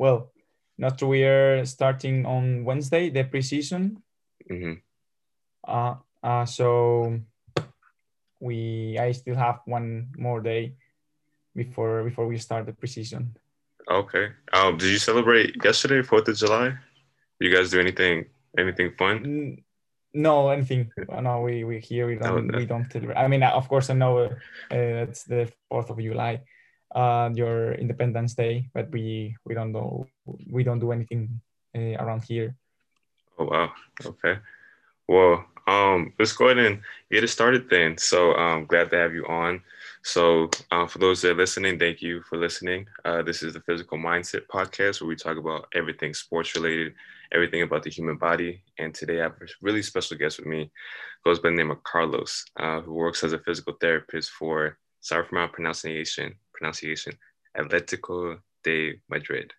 well, not we're starting on Wednesday the preseason. hmm Uh, uh, so we I still have one more day before before we start the preseason. Okay. Um, did you celebrate yesterday, Fourth of July? You guys do anything anything fun? No, anything. No, we we here we don't no. we don't celebrate. I mean, of course, I know uh, it's the Fourth of July, uh, your Independence Day, but we we don't know we don't do anything uh, around here. Oh wow. Okay. Well, um, let's go ahead and get it started then. So um glad to have you on. So um, for those that are listening, thank you for listening. Uh, this is the Physical Mindset Podcast where we talk about everything sports related, everything about the human body. And today I have a really special guest with me, goes by the name of Carlos, uh, who works as a physical therapist for sorry for my pronunciation, pronunciation, Atletico de Madrid.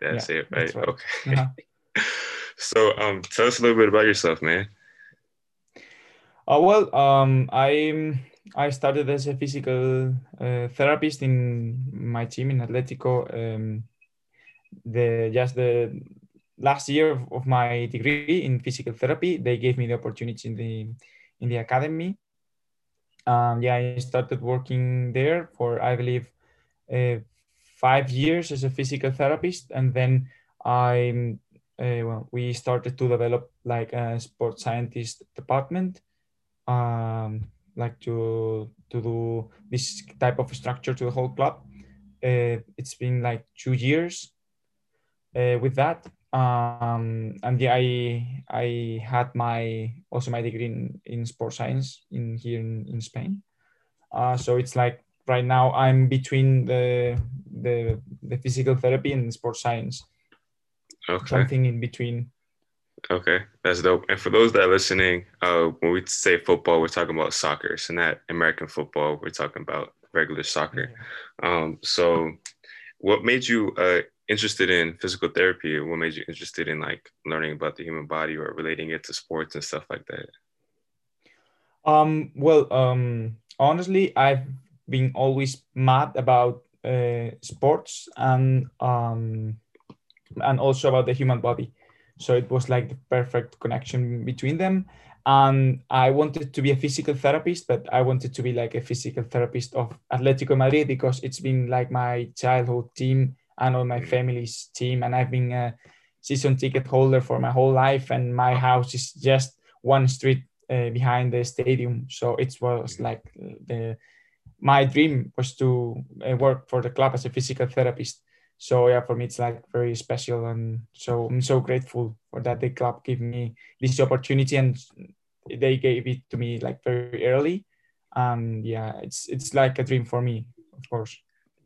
Did I Yeah, say it that's right? right. Okay. Uh-huh. so um tell us a little bit about yourself, man. Uh, well, um, I I started as a physical uh, therapist in my team in Atletico. Um, the just the last year of, of my degree in physical therapy, they gave me the opportunity in the in the academy. Um, yeah, I started working there for I believe uh, five years as a physical therapist, and then I uh, well, we started to develop like a sports scientist department um, like to to do this type of structure to the whole club. Uh, it's been like two years uh, with that, um, and yeah, I I had my also my degree in, in sports science in here in, in Spain. Uh, so it's like right now I'm between the the the physical therapy and sports science, Okay. something in between. Okay, that's dope. And for those that are listening, uh, when we say football, we're talking about soccer. So not American football. We're talking about regular soccer. Um, so, what made you uh, interested in physical therapy? What made you interested in like learning about the human body or relating it to sports and stuff like that? Um, well, um, honestly, I've been always mad about uh, sports and um, and also about the human body. So it was like the perfect connection between them. And I wanted to be a physical therapist, but I wanted to be like a physical therapist of Atletico Madrid because it's been like my childhood team and on my family's team, and I've been a season ticket holder for my whole life, and my house is just one street uh, behind the stadium. So it was like the my dream was to uh, work for the club as a physical therapist. So yeah, for me it's like very special, and so I'm so grateful for that the club gave me this opportunity, and they gave it to me like very early. And yeah, it's it's like a dream for me, of course.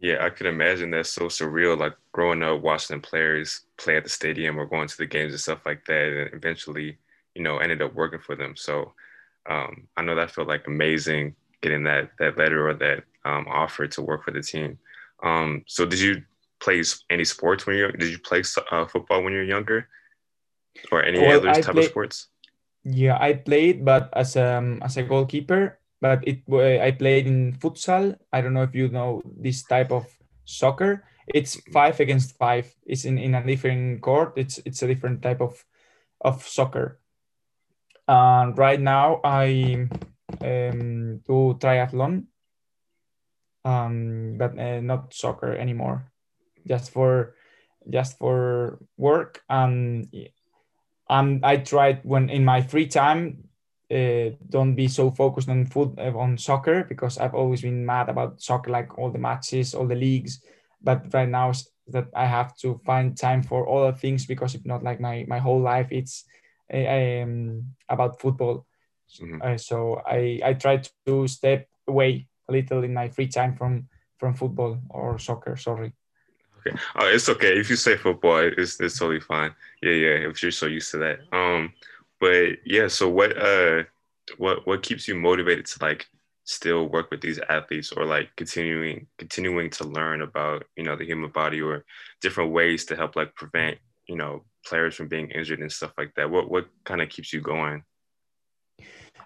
Yeah, I could imagine that's so surreal. Like growing up, watching the players play at the stadium or going to the games and stuff like that, and eventually, you know, ended up working for them. So um, I know that felt like amazing getting that that letter or that um, offer to work for the team. Um, so did you play any sports when you're? Did you play uh, football when you were younger, or any Well, other I type play- of sports? Yeah, I played, but as um as a goalkeeper. But it I played in futsal. I don't know if you know this type of soccer. It's five against five. It's in, in a different court. It's it's a different type of of soccer. And right now I um, do triathlon, um, but uh, not soccer anymore. Just for just for work and um, I tried when in my free time uh, don't be so focused on foot uh, on soccer because I've always been mad about soccer, like all the matches, all the leagues. But right now that I have to find time for other things because if not, like my my whole life it's uh, um, about football. Mhm. Uh, so I I try to step away a little in my free time from from football or soccer. Sorry. Okay. Oh, it's okay. If you say football, it's it's totally fine. Yeah, yeah. If you're so used to that. Um, but yeah. So what uh, what what keeps you motivated to like still work with these athletes or like continuing continuing to learn about you know the human body or different ways to help like prevent you know players from being injured and stuff like that. What what kind of keeps you going?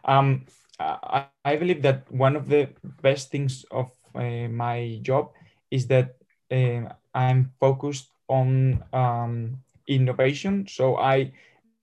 Um, I, I believe that one of the best things of uh, my job is that um I'm focused on um, innovation. So I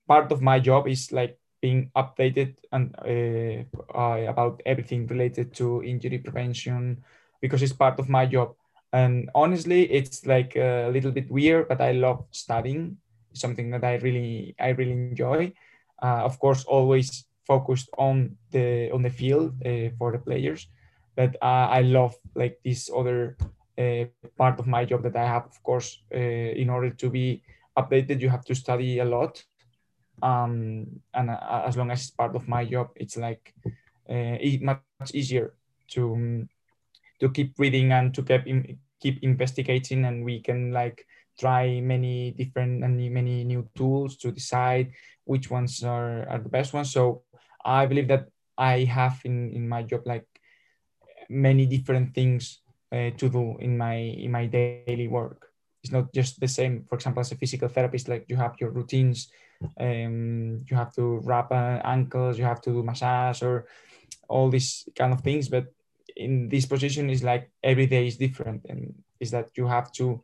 part of my job is like being updated and uh, uh, about everything related to injury prevention because it's part of my job. And honestly, it's like a little bit weird, but I love studying. It's something that I really I really enjoy. Uh, of course, always focused on the on the field uh, for the players, but uh, I love like this other uh, part of my job that I have. Of course, in order to be updated, you have to study a lot um, and uh, as long as it's part of my job it's like uh, much easier to um, to keep reading and to keep in, keep investigating. And we can like try many different and many new tools to decide which ones are, are the best ones. So i believe that i have in in my job like many different things uh, to do in my in my daily work. It's not just the same. For example as a physical therapist like you have your routines um, you have to wrap uh, ankles you have to do massage or all these kind of things but in this position is like every day is different and is that you have to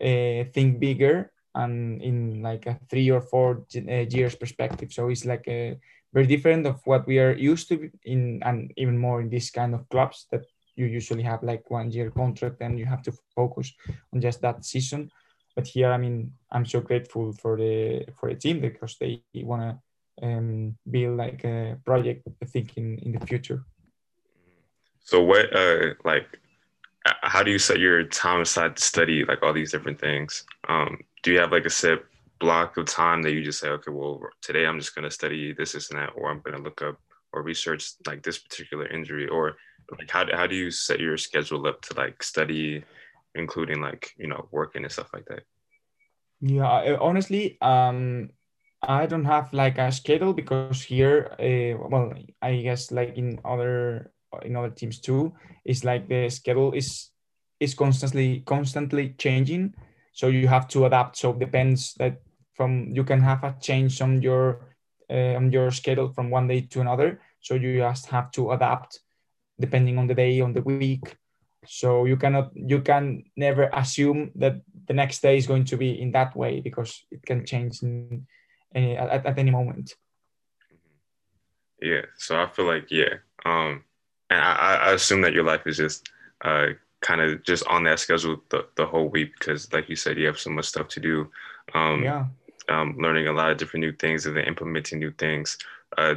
uh, think bigger and in like a three or four uh, years perspective. So it's like a very different of what we are used to in and even more in this kind of clubs that you usually have like one year contract and you have to focus on just that season but here, I mean, I'm so grateful for the for the team because they want to um, build like a project. I think in in the future. So what, uh, like, how do you set your time aside to study like all these different things? Um, do you have like a set block of time that you just say, okay, well, today I'm just gonna study this, this, and that, or I'm gonna look up or research like this particular injury, or like how how do you set your schedule up to like study including like you know working and stuff like that. Yeah honestly um i don't have like a schedule because here uh, well i guess like in other in other teams too it's like the schedule is is constantly constantly changing. So you have to adapt. So depends that from you can have a change on your uh, on your schedule from one day to another. So you just have to adapt depending on the day on the week so you cannot you can never assume that the next day is going to be in that way because it can change in, in, at, at any moment. Yeah so i feel like yeah um and i, I assume that your life is just uh kind of just on that schedule the, the whole week because like you said you have so much stuff to do um yeah. um, learning a lot of different new things and then implementing new things. Uh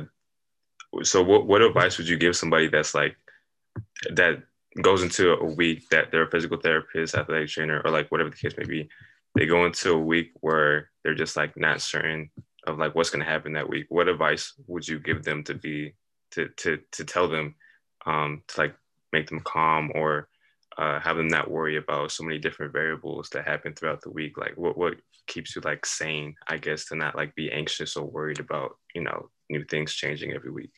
so what, what advice would you give somebody that's like that goes into a week that they're a physical therapist, athletic trainer, or like whatever the case may be, they go into a week where they're just like not certain of like what's going to happen that week. What advice would you give them to be to to to tell them um, to like make them calm or uh, have them not worry about so many different variables that happen throughout the week? Like what what keeps you like sane? I guess to not like be anxious or worried about you know new things changing every week.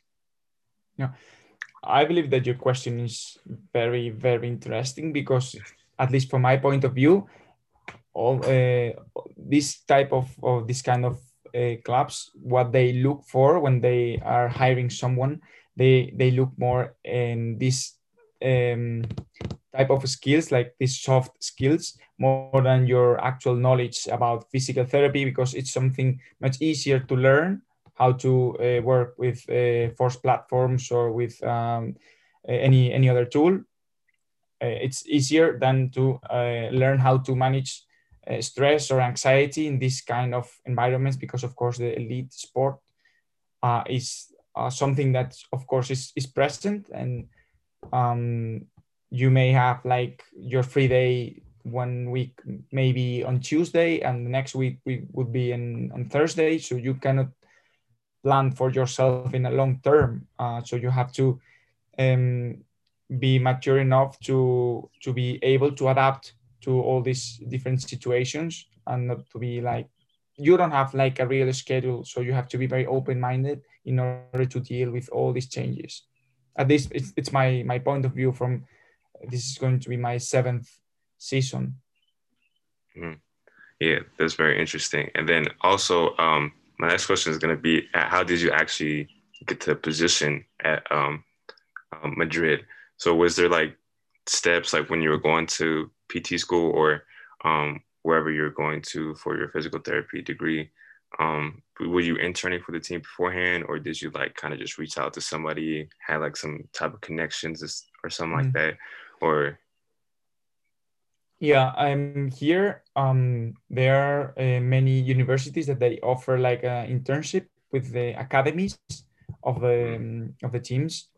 Yeah. I believe that your question is very, very interesting because, at least from my point of view, all uh, this type of, of this kind of uh, clubs, what they look for when they are hiring someone, they they look more in this um, type of skills, like these soft skills, more than your actual knowledge about physical therapy, because it's something much easier to learn how to uh, work with uh, force platforms or with um, any any other tool. Uh, it's easier than to learn how to manage stress or anxiety in this kind of environments because, of course, the elite sport is something that, of course, is, is present and um, you may have like your free day one week maybe on Tuesday and the next week we would be in on Thursday. So you cannot plan for yourself in a long term. Uh, so you have to um, be mature enough to to be able to adapt to all these different situations and not to be like you don't have like a real schedule so you have to be very open-minded in order to deal with all these changes at least it's, it's my my point of view from this is going to be my seventh season mm. yeah that's very interesting and then also um my next question is going to be uh, how did you actually get to a position at um, um, Madrid? So was there like steps like when you were going to PT school or um, wherever you're going to for your physical therapy degree, um, were you interning for the team beforehand, or did you like kind of just reach out to somebody, had like some type of connections or something mm-hmm. like that, or? Yeah, I'm here. Um, there are uh, many universities that they offer like an internship with the academies of the um, of the teams.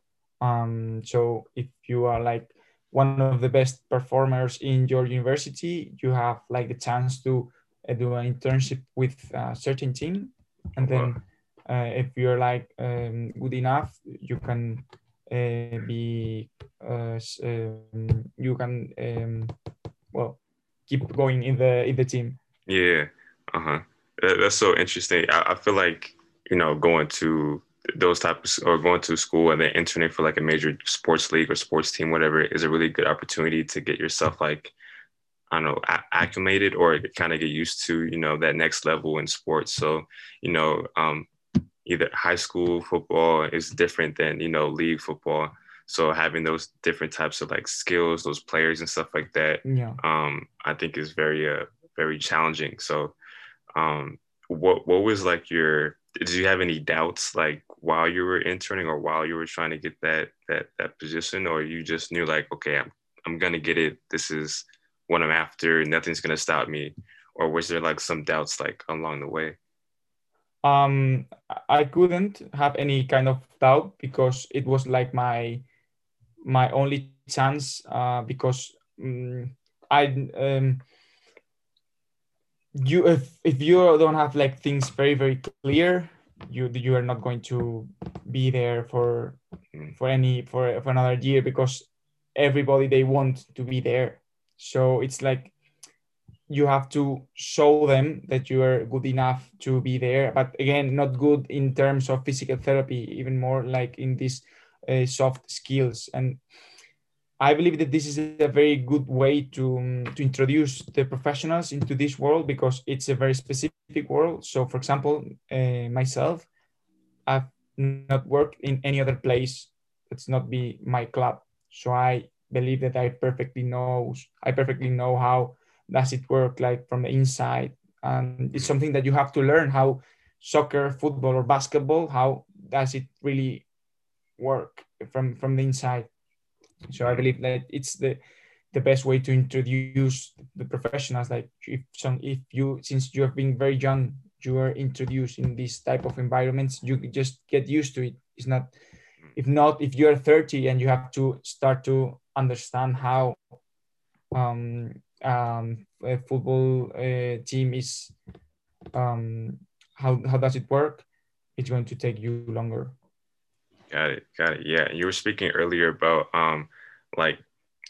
Um, so if you are like one of the best performers in your university, you have like the chance to uh, do an internship with a certain team, and then uh, if you're like um, good enough, you can uh, be uh, um, you can um, keep going in the in the team. Yeah, uh huh. That's so interesting. I, I feel like you know going to those types or going to school and then interning for like a major sports league or sports team, whatever, is a really good opportunity to get yourself like, I don't know, acclimated or kind of get used to, you know, that next level in sports. So, you know, um, either high school football is different than, you know, league football. So having those different types of like skills, those players and stuff like that, yeah. um, I think is very, uh, very challenging. So, um, what, what was like your, did you have any doubts like while you were interning or while you were trying to get that that that position? Or you just knew like okay i'm i'm gonna get it. This is what i'm after. Nothing's gonna stop me. Or was there like some doubts like along the way? Um i couldn't have any kind of doubt because it was like my my only chance uh because um, i um you if if you don't have like things very very clear you you are not going to be there for for any for for another year because everybody they want to be there. So it's like you have to show them that you are good enough to be there but again not good in terms of physical therapy even more like in these uh, soft skills and I believe that this is a very good way to, um, to introduce the professionals into this world because it's a very specific world. So, for example, uh, myself, I've not worked in any other place that's not be my club. So I believe that I perfectly know I perfectly know how does it work like from the inside, and it's something that you have to learn how soccer, football, or basketball how does it really work from from the inside so I believe that it's the the best way to introduce the professionals. Like if some if you since you have been very young, you are introduced in this type of environments, you just get used to it. It's not if not if you're 30 and you have to start to understand how um, um, a football uh, team is um, how how does it work it's going to take you longer Got it. Got it. Yeah. You were speaking earlier about um like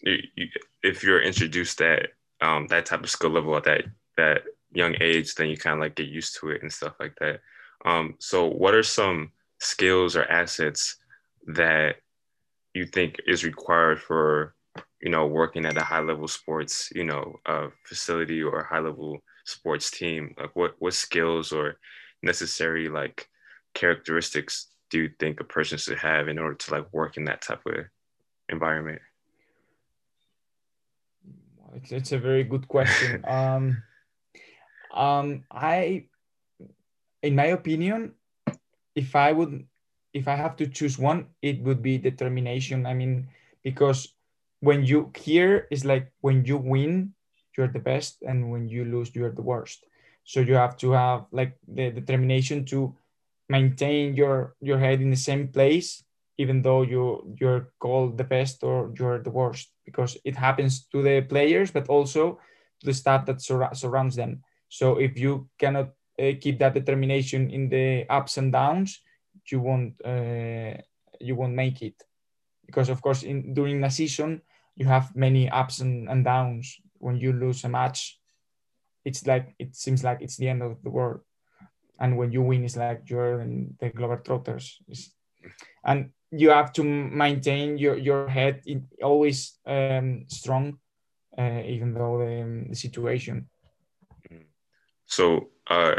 you, you, if you're introduced at um that type of skill level at that that young age, then you kind of like get used to it and stuff like that. Um, so what are some skills or assets that you think is required for you know working at a high level sports you know uh, facility or high level sports team like what what skills or necessary like characteristics do you think a person should have in order to like work in that type of environment? It's, it's a very good question. um, um, I, in my opinion, if I would, if I have to choose one, it would be determination. I mean, because when you here is like when you win, you're the best, and when you lose, you're the worst. So you have to have like the determination to maintain your your head in the same place even though you you're called the best or you're the worst because it happens to the players but also to the staff that sur- surrounds them. So if you cannot uh, keep that determination in the ups and downs you won't uh, you won't make it. Because of course in during a season you have many ups and, and downs. When you lose a match it's like it seems like it's the end of the world and when you win it's like you're in the globetrotters and you have to maintain your, your head in, always um, strong uh, even though the, um, the, situation. So uh,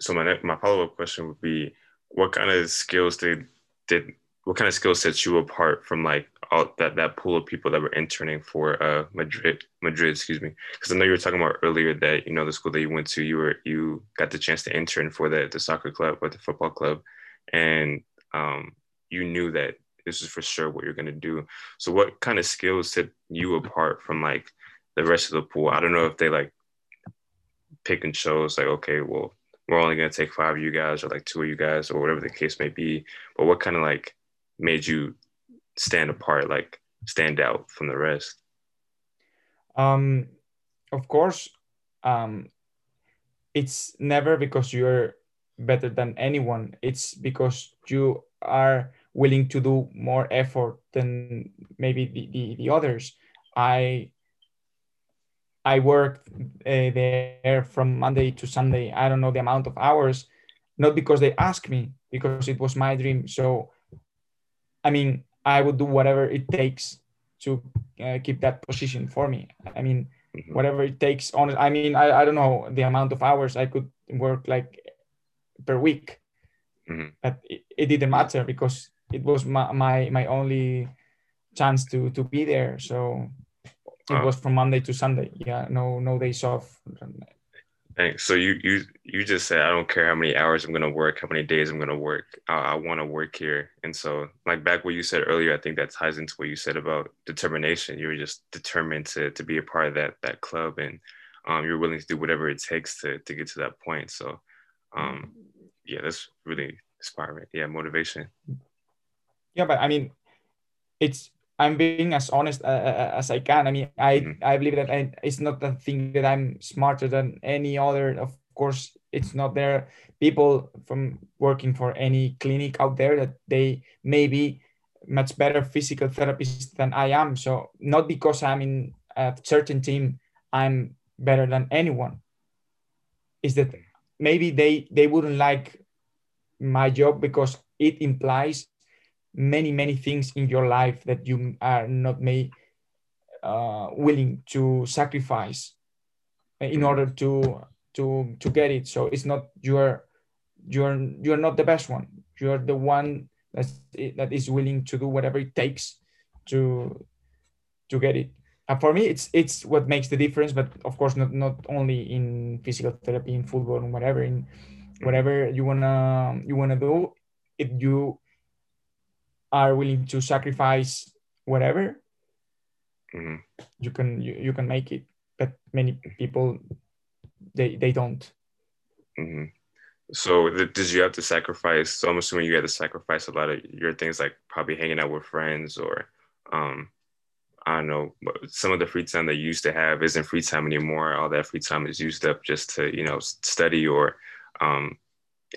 so my, my follow-up question would be what kind of skills did did what kind of skill sets you apart from like all that that pool of people that were interning for uh Madrid Madrid excuse me? Because I know you were talking about earlier that you know the school that you went to you were you got the chance to intern for the the soccer club or the football club. And um you knew that this is for sure what you're going to do. So what kind of skills set you apart from like the rest of the pool? I don't know if they like pick and chose like okay well we're only going to take five of you guys or like two of you guys or whatever the case may be. But what kind of like made you stand apart, like stand out from the rest? Um, of course, um, it's never because you're better than anyone. It's because you are willing to do more effort than maybe the, the, the others. I I worked uh, there from Monday to Sunday. I don't know the amount of hours, not because they asked me, because it was my dream. So I mean, I would do whatever it takes to uh, keep that position for me. I mean, mm-hmm. whatever it takes. On, I mean, I, I don't know the amount of hours I could work like per week, mm-hmm. but it, it, didn't matter because it was my, my my only chance to to be there. So it was from Monday to Sunday. Yeah, no no days off. Thanks. So you you you just said I don't care how many hours I'm gonna work, how many days I'm gonna work. I, I want to work here. And so like back what you said earlier, I think that ties into what you said about determination. You were just determined to to be a part of that that club, and um, you're willing to do whatever it takes to to get to that point. So um, yeah, that's really inspiring. Yeah, motivation. Yeah, but I mean, it's I'm being as honest uh, uh, as I can. I mean, I mm-hmm. I believe that I, it's not the thing that I'm smarter than any other. Of course, it's not there. People from working for any clinic out there that they may be much better physical therapists than I am. So not because I'm in a certain team, I'm better than anyone. Is that maybe they they wouldn't like my job because it implies many many things in your life that you are not made uh, willing to sacrifice in mm-hmm. order to to to get it. So it's not you're you're you're not the best one. You're the one that's that is willing to do whatever it takes to to get it. And for me it's it's what makes the difference but of course not not only in physical therapy in football and whatever in whatever you wanna you wanna do if you are willing to sacrifice whatever mm-hmm. you can you, you can make it but many people they they don't mm-hmm. so did you have to sacrifice so i'm assuming you had to sacrifice a lot of your things like probably hanging out with friends or um i don't know some of the free time that you used to have isn't free time anymore all that free time is used up just to you know study or um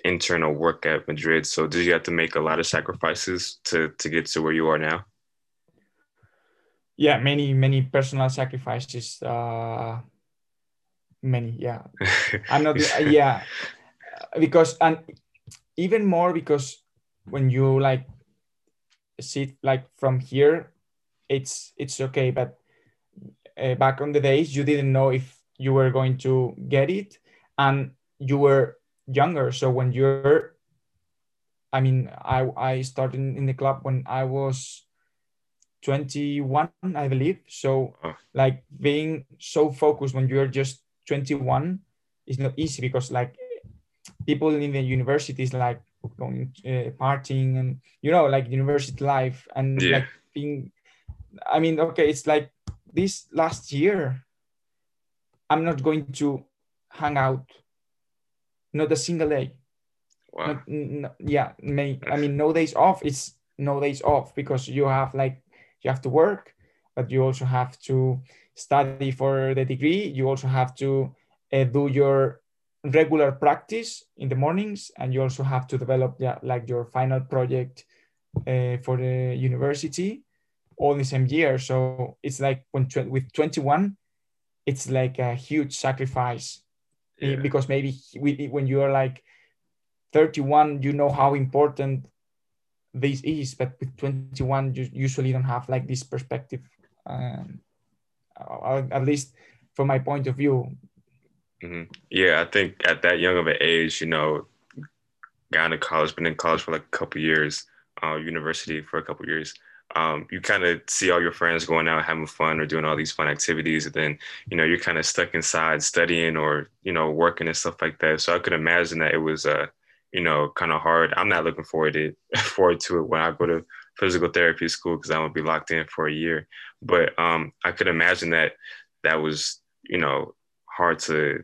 internal work at Madrid. So did you have to make a lot of sacrifices to to get to where you are now? Yeah, many many personal sacrifices. Uh, many, yeah. I'm not. yeah, because and even more because when you like sit like from here, it's it's okay, but uh, back on the days you didn't know if you were going to get it, and you were younger. So when you're, I mean, I I started in the club when I was 21, I believe. So like being so focused when you're just 21 is not easy because like people in the universities like going uh, partying and you know like university life and yeah. like being i mean okay it's like this last year i'm not going to hang out not a single day. Wow. Not, yeah, may, I mean, no days off. It's no days off because you have like you have to work, but you also have to study for the degree. You also have to uh, do your regular practice in the mornings, and you also have to develop yeah, like your final project uh, for the university all the same year. So it's like when with 21, it's like a huge sacrifice yeah. because maybe when you are like 31 you know how important this is but with 21 you usually don't have like this perspective um, at least from my point of view mm-hmm. yeah i think at that young of an age you know gone to college been in college for like a couple years uh, university for a couple years, um, you kind of see all your friends going out having fun or doing all these fun activities and then you know you're kind of stuck inside studying or you know working and stuff like that. So i could imagine that it was uh you know kind of hard. I'm not looking forward to forward to it when i go to physical therapy school because i'm gonna be locked in for a year. But um i could imagine that that was you know hard to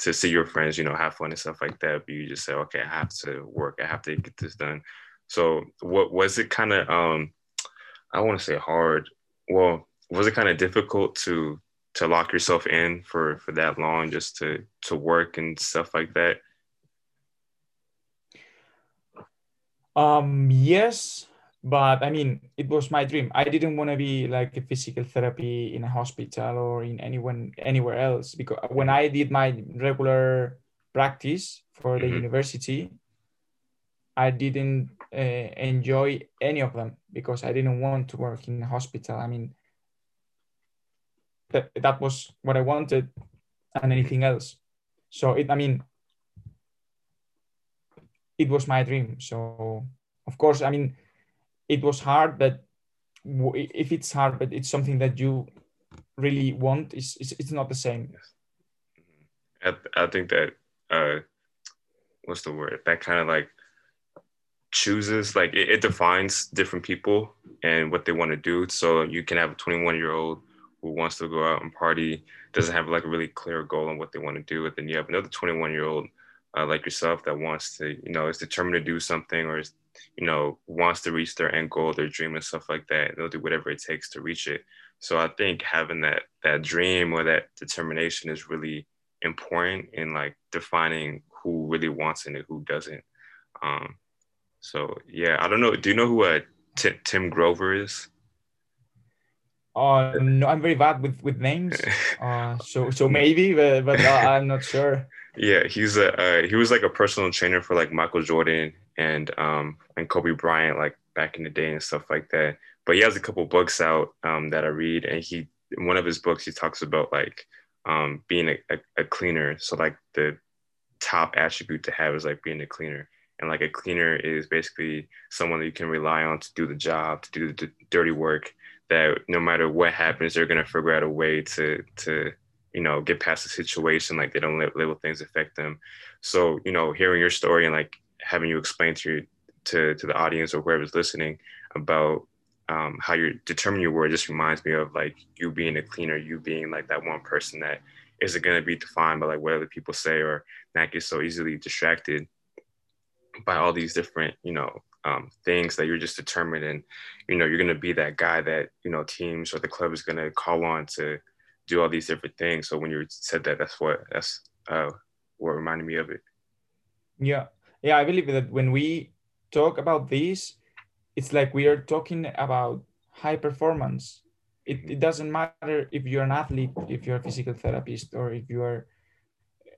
to see your friends you know have fun and stuff like that but you just say okay i have to work. I have to get this done. So what was it kind of um I want to say hard. Well, was it kind of difficult to to lock yourself in for for that long just to to work and stuff like that? Um yes, but I mean, it was my dream. I didn't want to be like a physical therapy in a hospital or in anyone anywhere else because when I did my regular practice for the mm-hmm. university, I didn't uh, enjoy any of them because I didn't want to work in a hospital. I mean, that that was what I wanted, and anything else. So it, I mean, it was my dream. So of course, I mean, it was hard, but if it's hard, but it's something that you really want, it's it's, it's not the same. I, I think that uh, what's the word? That kind of like chooses like it, it, defines different people and what they want to do. So you can have a 21 year old who wants to go out and party doesn't have like a really clear goal on what they want to do and then you have another 21 year old uh, like yourself that wants to you know is determined to do something or is you know wants to reach their end goal their dream and stuff like that they'll do whatever it takes to reach it. So i think having that that dream or that determination is really important in like defining who really wants it and who doesn't. Um, so yeah, I don't know. Do you know who uh, T- Tim Grover is? Uh, no, I'm very bad with with names. Uh, so so maybe, but, but uh, I'm not sure. Yeah, he's a uh, he was like a personal trainer for like Michael Jordan and um and Kobe Bryant like back in the day and stuff like that. But he has a couple books out um that I read, and he in one of his books he talks about like um being a, a, a cleaner. So like the top attribute to have is like being a cleaner and like a cleaner is basically someone that you can rely on to do the job to do the dirty work that no matter what happens they're going to figure out a way to to you know get past the situation like they don't let little things affect them. So you know hearing your story and like having you explain to your, to to the audience or whoever's listening about um, how you're determining your word just reminds me of like you being a cleaner you being like that one person that isn't going to be defined by like what other people say or not get so easily distracted by all these different, you know, um, things that you're just determined and, you know, you're going to be that guy that, you know, teams or the club is going to call on to do all these different things. So when you said that, that's what, that's uh, what reminded me of it. Yeah. Yeah. I believe that when we talk about this, it's like we are talking about high performance. It, it doesn't matter if you're an athlete, if you're a physical therapist, or if you are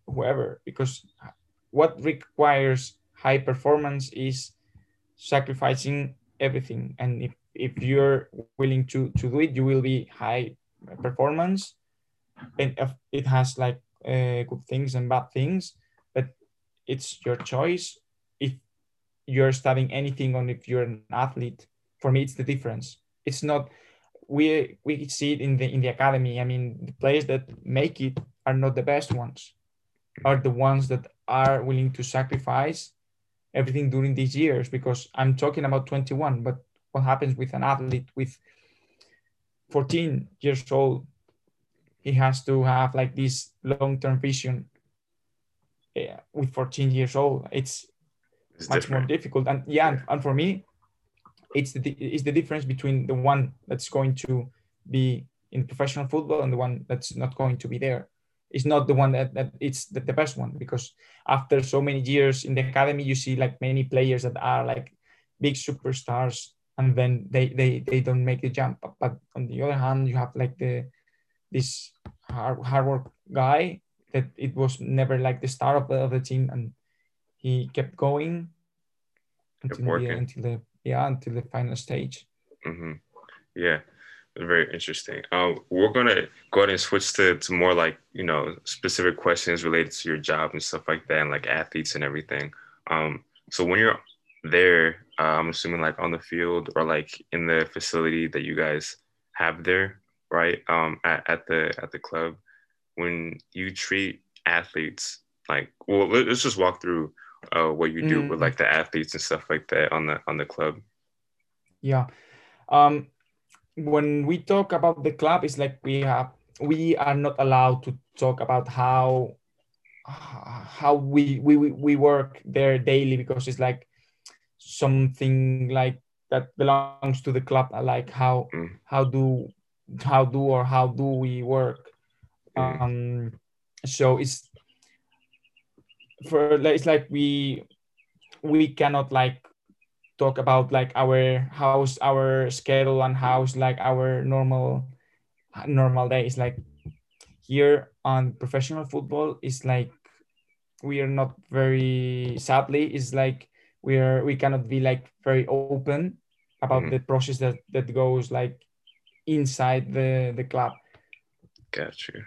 whoever, because what requires high performance is sacrificing everything. And if, if you're willing to to do it you will be high performance. And it has like uh, good things and bad things but it's your choice. If you're studying anything on if you're an athlete for me it's the difference. It's not we we see it in the in the academy. I mean the players that make it are not the best ones. Are the ones that are willing to sacrifice everything during these years because I'm talking about 21, but what happens with an athlete with 14 years old? He has to have like this long-term vision yeah, with 14 years old. It's, it's much different. more difficult. And yeah, yeah. And, for me, it's the it's the difference between the one that's going to be in professional football and the one that's not going to be there is not the one that, that it's the, the best one because after so many years in the academy you see like many players that are like big superstars and then they they, they don't make the jump. But on the other hand you have like the this hard, hard work guy that it was never like the star of the, of the team and he kept going until the, until the yeah until the final stage. Mm-hmm. yeah very interesting. Um, we're gonna go ahead and switch to, to more like you know specific questions related to your job and stuff like that, and like athletes and everything. Um, so when you're there, uh, I'm assuming like on the field or like in the facility that you guys have there, right? Um, at, at the at the club, when you treat athletes like, well, let's just walk through uh, what you do mm. with like the athletes and stuff like that on the on the club. Yeah, um, when we talk about the club, it's like we have we are not allowed to talk about how how we we we work there daily because it's like something like that belongs to the club like how mm. how do how do or how do we work mm. um so it's for it's like we we cannot like talk about like our house our schedule and house like our normal normal days like here on professional football is like we are not very sadly is like we are we cannot be like very open about mm-hmm. the process that that goes like inside the the club. Got you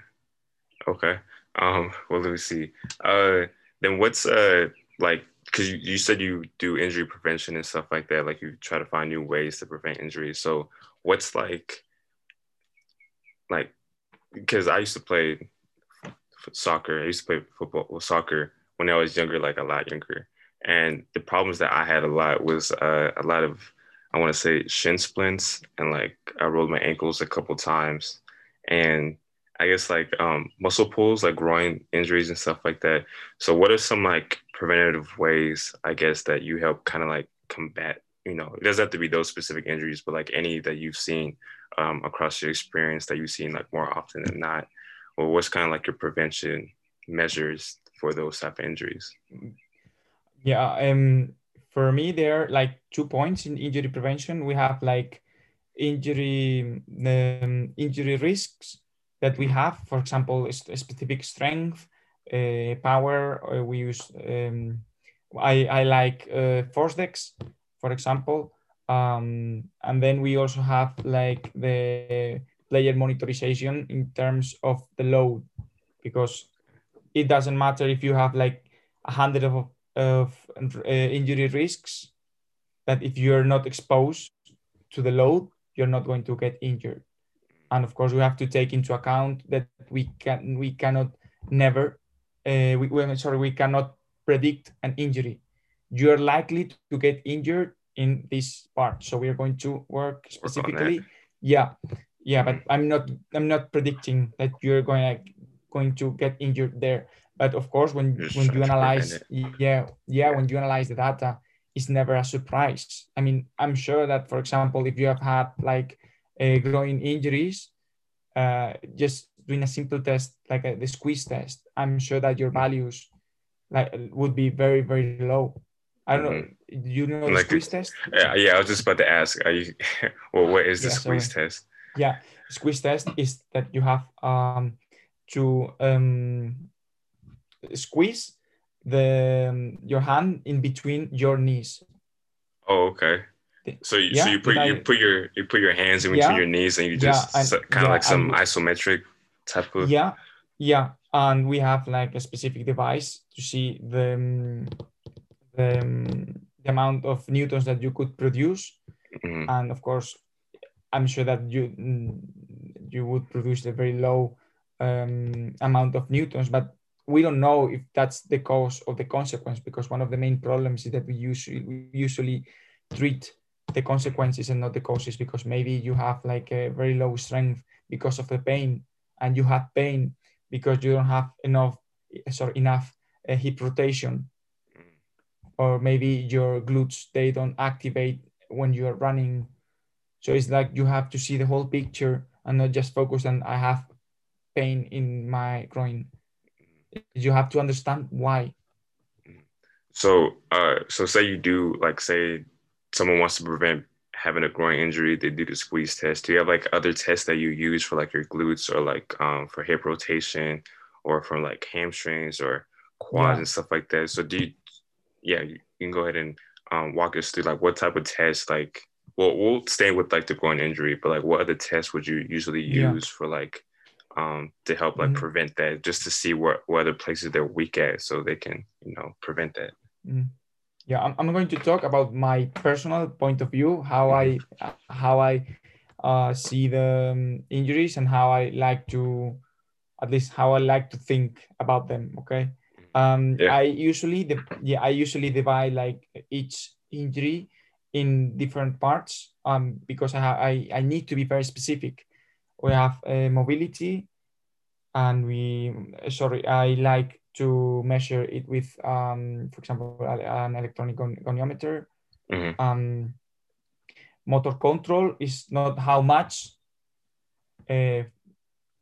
okay. Um well let me see. Uh then what's uh like because you, you said you do injury prevention and stuff like that like you try to find new ways to prevent injuries. So what's like like because i used to play soccer. I used to play football well, soccer when i was younger like a lot younger. And the problems that i had a lot was uh, a lot of i want to say shin splints and like i rolled my ankles a couple times. And I guess like um, muscle pulls, like groin injuries and stuff like that. So, what are some like preventative ways, I guess, that you help kind of like combat? You know, it doesn't have to be those specific injuries, but like any that you've seen um, across your experience that you've seen like more often than not. Or what's kind of like your prevention measures for those type of injuries? Yeah, um, for me, there are like two points in injury prevention. We have like injury um, injury risks that we have, for example, a specific strength, uh, power. Uh, we use, um, I, I like uh, ForceDecks, for example. Um, and then we also have like the player monitorization in terms of the load, because it doesn't matter if you have like a hundred of, of uh, injury risks, that if you're not exposed to the load, you're not going to get injured and of course we have to take into account that we can we cannot never uh, we, we sorry we cannot predict an injury. You're likely to get injured in this part. So we're going to work specifically yeah yeah but i'm not i'm not predicting that you're going to going to get injured there. But of course when Just when you analyze yeah yeah when you analyze the data it's never a surprise. I mean i'm sure that for example if you have had like uh, groin injuries, uh, just doing a simple test like a, the squeeze test, I'm sure that your values like would be very very low. I don't mm-hmm. know. You know like squeeze test? Yeah, yeah. I was just about to ask. Are you? well, what is the yeah, squeeze sorry. test? Yeah, squeeze test is that you have um, to um, squeeze the um, your hand in between your knees. Oh, okay. So you, yeah, so you put you put your you put your hands in between yeah, your knees and you just yeah, kind of like some isometric type of yeah yeah and we have like a specific device to see the um, the, um, the amount of newtons that you could produce mm-hmm. and of course I'm sure that you mm, you would produce a very low um, amount of newtons but we don't know if that's the cause of the consequence because one of the main problems is that we usually we usually treat the consequences and not the causes because maybe you have like a very low strength because of the pain and you have pain because you don't have enough sorry enough uh, hip rotation. Or maybe your glutes they don't activate when you're running. So it's like you have to see the whole picture and not just focus on i have pain in my groin. You have to understand why. So uh so say you do like say someone wants to prevent having a groin injury, they do the squeeze test. Do you have like other tests that you use for like your glutes or like um, for hip rotation or for like hamstrings or quads yeah. and stuff like that? So do you, yeah, you can go ahead and um, walk us through like what type of tests like, well, we'll stay with like the groin injury, but like what other tests would you usually use yeah. for like um, to help like mm-hmm. prevent that just to see what, what other places they're weak at so they can, you know, prevent that. Mm-hmm. Yeah, I'm, I'm going to talk about my personal point of view, how I how I uh, see the um, injuries and how I like to, at least how I like to think about them. Okay. Um, Yeah. I usually the yeah I usually divide like each injury in different parts um because I I I need to be very specific. We have uh, mobility, and we sorry I like to measure it with um for example an electronic gon- goniometer. Mhm. Um, motor control is not how much uh,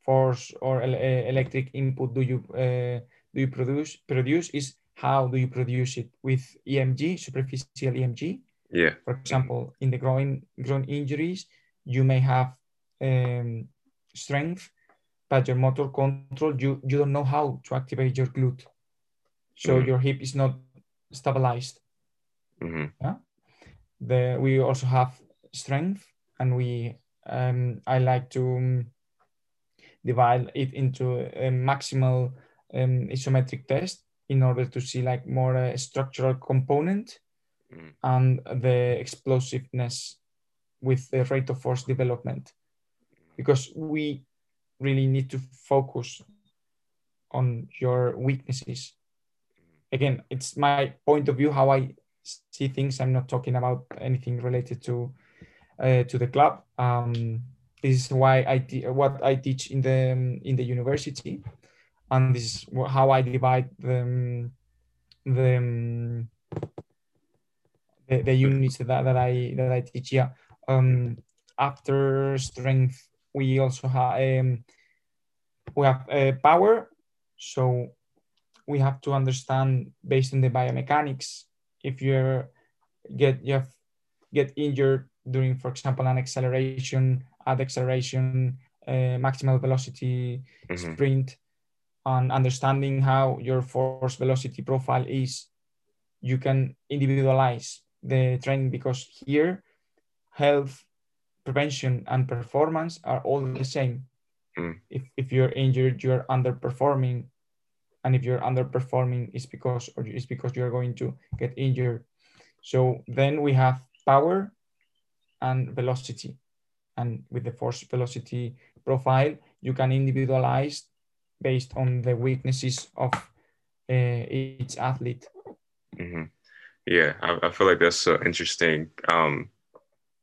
force or el- uh, electric input do you uh, do you produce produce is how do you produce it with EMG superficial EMG Yeah. for example in the groin groin injuries you may have um, strength but your motor control you you don't know how to activate your glute. So Mhm. your hip is not stabilized. Hmm the we also have strength and we um, i like to um, divide it into a maximal um, isometric test in order to see like more uh, structural component Mhm. and the explosiveness with the rate of force development. Because we really need to focus on your weaknesses. Again it's my point of view how i see things. I'm not talking about anything related to uh, to the club. Um, this is why i what i teach in the in the university. And this is how i divide the the um, the, the units that, that i that i teach. Yeah. Um, after strength we also have um, we have uh, power so we have to understand based on the biomechanics if you're get you have get injured during for example an acceleration ad acceleration uh, maximal velocity Mhm. sprint and understanding how your force velocity profile is you can individualize the training because here health prevention and performance are all the same. Mm. if, if you're injured you're underperforming and if you're underperforming it's because or it's because you're going to get injured. So then we have power and velocity. And with the force velocity profile you can individualize based on the weaknesses of uh, each athlete. Hmm Yeah, I, I feel like that's so interesting. Um,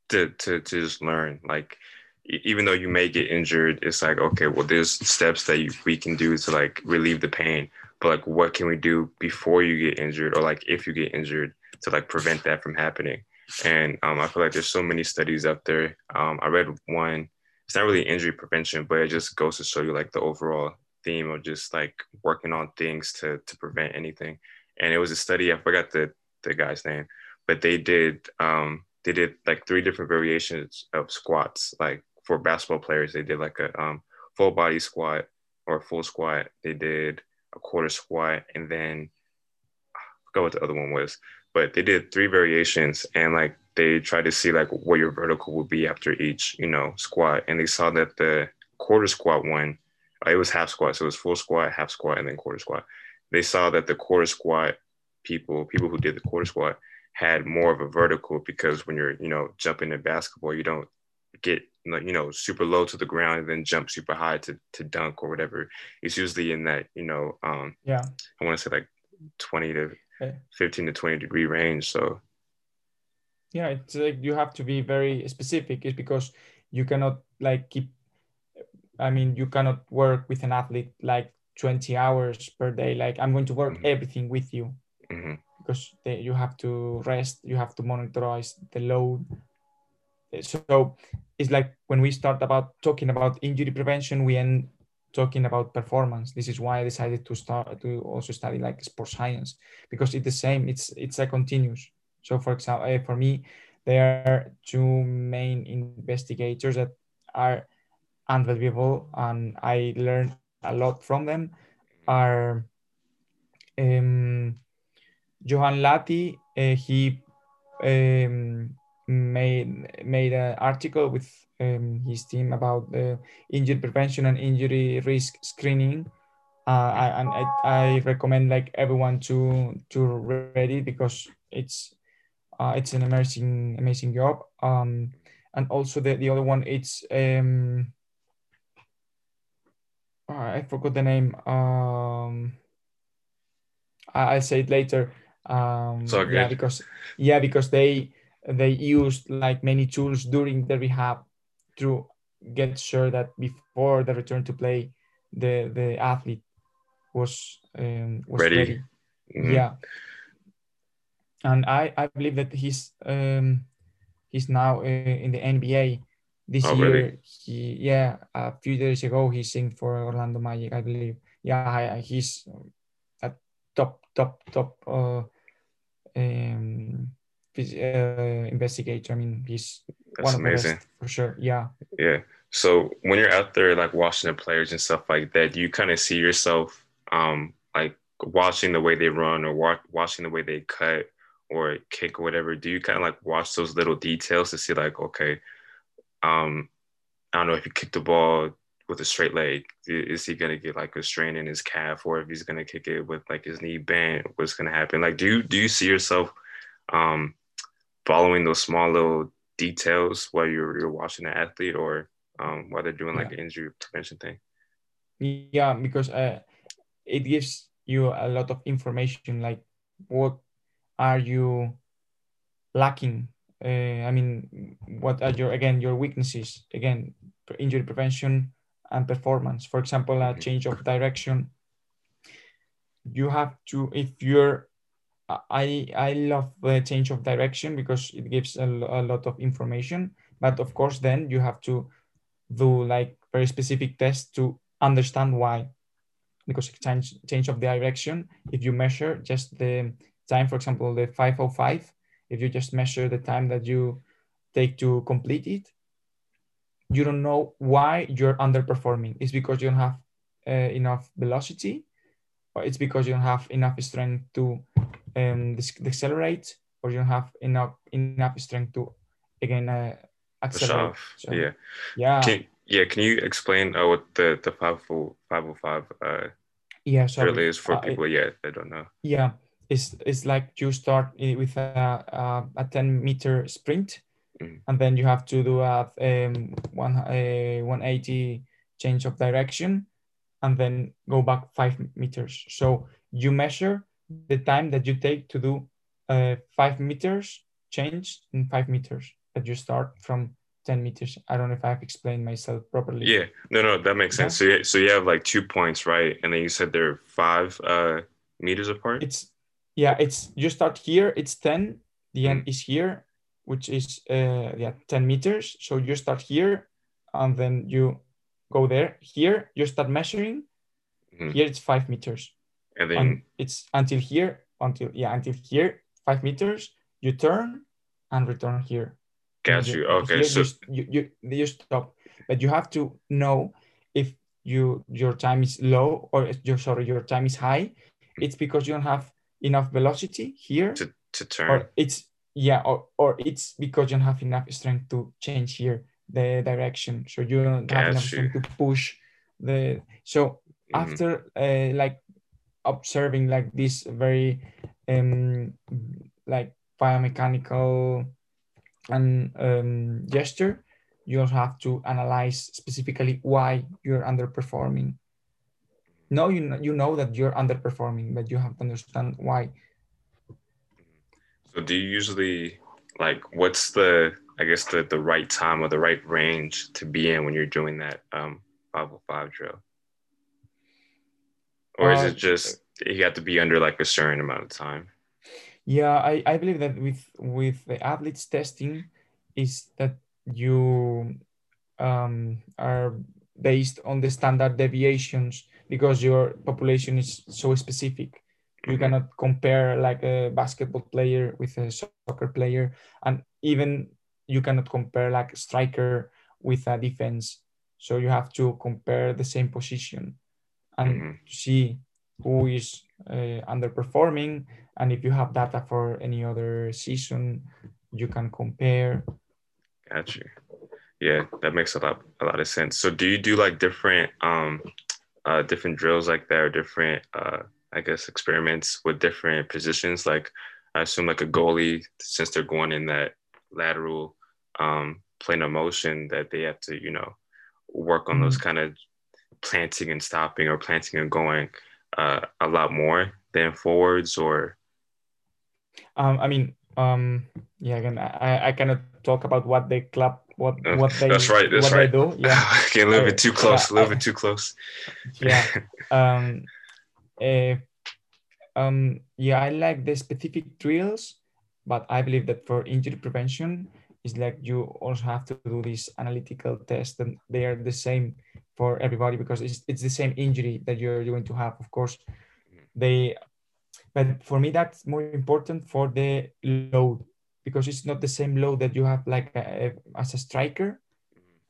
to to to just learn, like, even though you may get injured, it's like okay, well, there's steps that you, we can do to like relieve the pain. But like, what can we do before you get injured, or like if you get injured, to like prevent that from happening? And um, I feel like there's so many studies out there. Um, I read one. It's not really injury prevention, but it just goes to show you like the overall theme of just like working on things to to prevent anything. And it was a study. I forgot the the guy's name, but they did um, they did like three different variations of squats. Like for basketball players, they did like a um, full body squat or full squat. They did a quarter squat, and then I forgot what the other one was. But they did three variations, and like they tried to see like what your vertical would be after each, you know, squat, and they saw that the quarter squat one, uh, it was half squat, so it was full squat, half squat, and then quarter squat. They saw that the quarter squat people, people who did the quarter squat, had more of a vertical because when you're, you know, jumping in basketball, you don't get you know super low to the ground and then jump super high to to dunk or whatever. It's usually in that you know um, yeah I want to say like twenty to fifteen to twenty degree range. So yeah it's like you have to be very specific is because you cannot like keep i mean you cannot work with an athlete like 20 hours per day like i'm going to work Mhm. everything with you mhm, because they, you have to rest you have to monitorize the load. So it's like when we start about talking about injury prevention we end talking about performance. This is why i decided to start to also study like sports science because it's the same. It's it's a continuous. So for example eh, for me there are two main investigators that are unbelievable and i learned a lot from them. Are um, Johan Lati, uh, he um, made made an article with um, his team about the injury prevention and injury risk screening, uh, and I, I recommend like everyone to to read it because it's uh, it's an amazing amazing job. Um and also the, the other one it's um I forgot the name. Um I, I'll say it later um So yeah because yeah because they they used like many tools during the rehab to get sure that before the return to play the the athlete was um, was Ready. ready, Mhm. yeah and i i believe that he's um he's now uh, in the nba this Oh, year really? he yeah a few days ago he sang for orlando magic i believe yeah he's a top top top uh um uh, investigator i mean he's That's one of the amazing. best for sure yeah Yeah. So when you're out there like watching the players and stuff like that, do you kind of see yourself um like watching the way they run or wa- watching the way they cut or kick or whatever? Do you kind of like watch those little details to see like okay, um I don't know if you kick the ball with a straight leg, is he gonna get like a strain in his calf or if he's gonna kick it with like his knee bent, what's gonna happen? Like do you do you see yourself um following those small little details while you're you're watching the athlete or um, while they're doing like an injury prevention thing. yeah because uh, it gives you a lot of information like what are you lacking uh, i mean what are your again your weaknesses again injury prevention and performance. For example a Mhm. change of direction. You have to if you're i i love the change of direction because it gives a, a lot of information but of course then you have to do like very specific tests to understand why because change change of direction. If you measure just the time for example the 505 if you just measure the time that you take to complete it you don't know why you're underperforming it's because you don't have uh, enough velocity or it's because you don't have enough strength to um, decelerate or you don't have enough enough strength to again uh, accelerate. So, yeah. yeah Can, yeah. Can you explain uh, what the the 505 uh, yeah sorry. drill is for Uh, it- people? yeah, that don't know. Yeah, it's it's like you start with a a, a ten meter sprint, Mhm. and then you have to do a um one a one eighty change of direction, and then go back five meters. So you measure the time that you take to do uh five meters change in five meters. That you start from ten meters. I don't know if I've explained myself properly. Yeah. No, no, that makes sense. So you, so you have like two points, right? And then you said they're five uh, meters apart. it's yeah it's you start here it's 10 the end Mm. is here which is uh yeah 10 meters so you start here and then you go there here you start measuring Mhm. here it's five meters and then and it's until here until yeah until here five meters you turn and return here got you. Okay. So you, you, you stop but you have to know if you your time is low or your sorry your time is high it's because you don't have enough velocity here to to turn. or it's yeah or, or it's because you don't have enough strength to change here the direction. So you don't have enough strength to push the so Mhm. after uh, like observing like this very um like biomechanical and um, gesture you also have to analyze specifically why you're underperforming. No you know, you know that you're underperforming but you have to understand why So do you usually like what's the I guess the the right time or the right range to be in when you're doing that um 505 drill? Or is Uh, it just you have to be under like a certain amount of time? Yeah, I, I believe that with with the athletes testing is that you um, are based on the standard deviations because your population is so specific. You Mhm. cannot compare like a basketball player with a soccer player, and even you cannot compare like a striker with a defense. So you have to compare the same position and Mhm. see who is uh, underperforming and if you have data for any other season you can compare gotcha. Yeah, that makes a lot a lot of sense. So do you do like different um uh, different drills like that or different, uh, I guess, experiments with different positions? Like, I assume like a goalie, since they're going in that lateral um, plane of motion, that they have to, you know, work on mm-hmm. those kind of planting and stopping or planting and going uh, a lot more than forwards or um, i mean um, yeah again I, I cannot talk about what the club what what they that's right that's what right. they do yeah. Okay a little bit too close a little bit too close. yeah. Um um yeah i like the specific drills but i believe that for injury prevention it's like you also have to do this analytical test and they are the same for everybody because it's, it's the same injury that you're going to have of course. They but for me that's more important for the load because it's not the same load that you have like a, as a striker.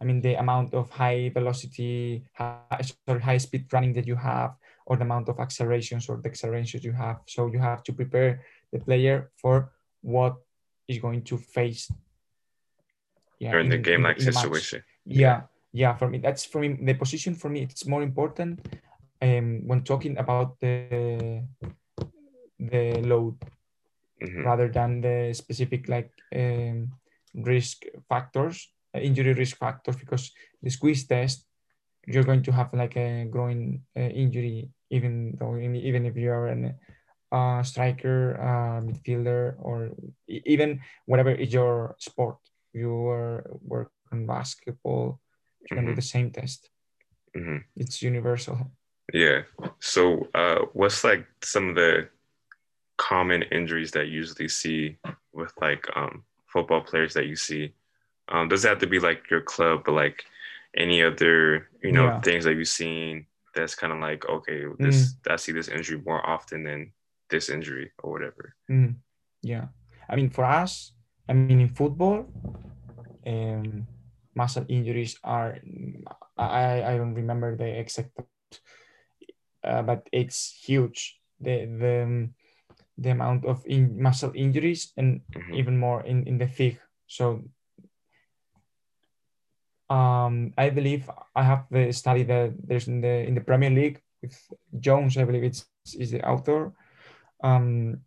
I mean the amount of high velocity high, sorry, high speed running that you have or the amount of accelerations or the accelerations you have. So you have to prepare the player for what is going to face. Yeah, during in, the game like situation. Yeah yeah for me that's for me the position for me it's more important um, when talking about the the load mm-hmm. rather than the specific like um, risk factors uh, injury risk factors because the squeeze test you're going to have like a groin uh, injury even though even if you are a uh, striker uh, midfielder or even whatever is your sport you are work on basketball you can mm-hmm. do the same test. Mm-hmm. It's universal. Yeah. So, uh, what's like some of the common injuries that you usually see with like um, football players that you see? Um, does it have to be like your club, but like any other you know yeah. things that you've seen that's kind of like okay, this mm. I see this injury more often than this injury or whatever. Mm. Yeah, I mean for us, I mean in football, um, muscle injuries are I, I don't remember the exact uh, but it's huge the the the amount of in muscle injuries and mm-hmm. even more in in the thick so um I believe I have the study that there's in the in the Premier League with Jones I believe it's is the author um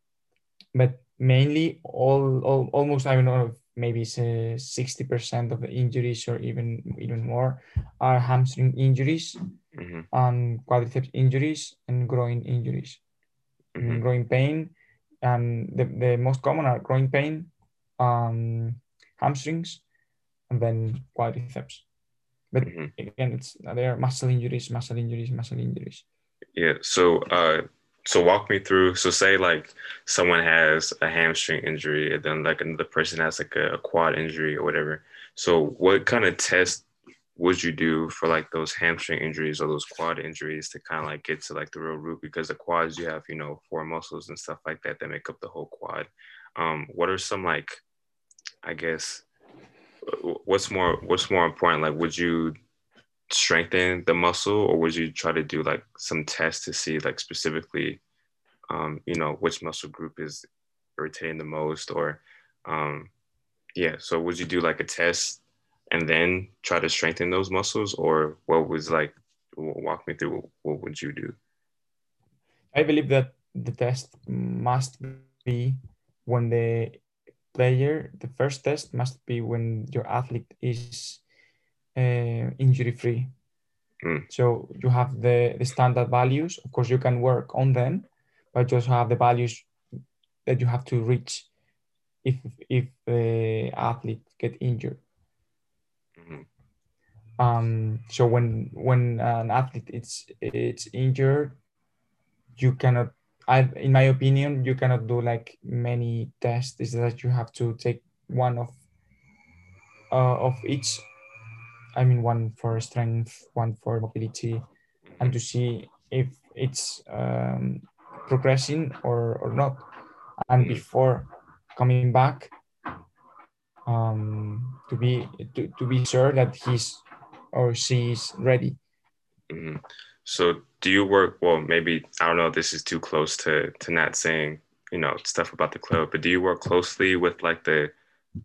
but mainly all, all almost I don't know maybe 60% of the injuries or even even more are hamstring injuries mm-hmm. and quadriceps injuries and groin injuries mm-hmm. groin pain and the, the most common are groin pain um, hamstrings and then quadriceps but mm-hmm. again it's there are muscle injuries muscle injuries muscle injuries. Yeah so uh so walk me through so say like someone has a hamstring injury and then like another person has like a, a quad injury or whatever. So what kind of test would you do for like those hamstring injuries or those quad injuries to kind of like get to like the real root? Because the quads you have you know four muscles and stuff like that that make up the whole quad. Um what are some like i guess what's more what's more important? Like would you strengthen the muscle or would you try to do like some tests to see like specifically um, you know which muscle group is irritating the most or um, yeah so would you do like a test and then try to strengthen those muscles? Or what was like walk me through what would you do? I believe that the test must be when the player the first test must be when your athlete is uh, injury free. Mm. So you have the, the standard values. Of course, you can work on them, but you also have the values that you have to reach if if the athlete get injured. Mm-hmm. Um, so when when an athlete it's it's injured, you cannot. I, in my opinion, you cannot do like many tests. Is that you have to take one of uh, of each I mean, one for strength, one for mobility, and to see if it's um, progressing or, or not. And before coming back, um, to be to, to be sure that he's or she is ready. Mm-hmm. So, do you work? Well, maybe I don't know. This is too close to to not saying you know stuff about the club, but do you work closely with like the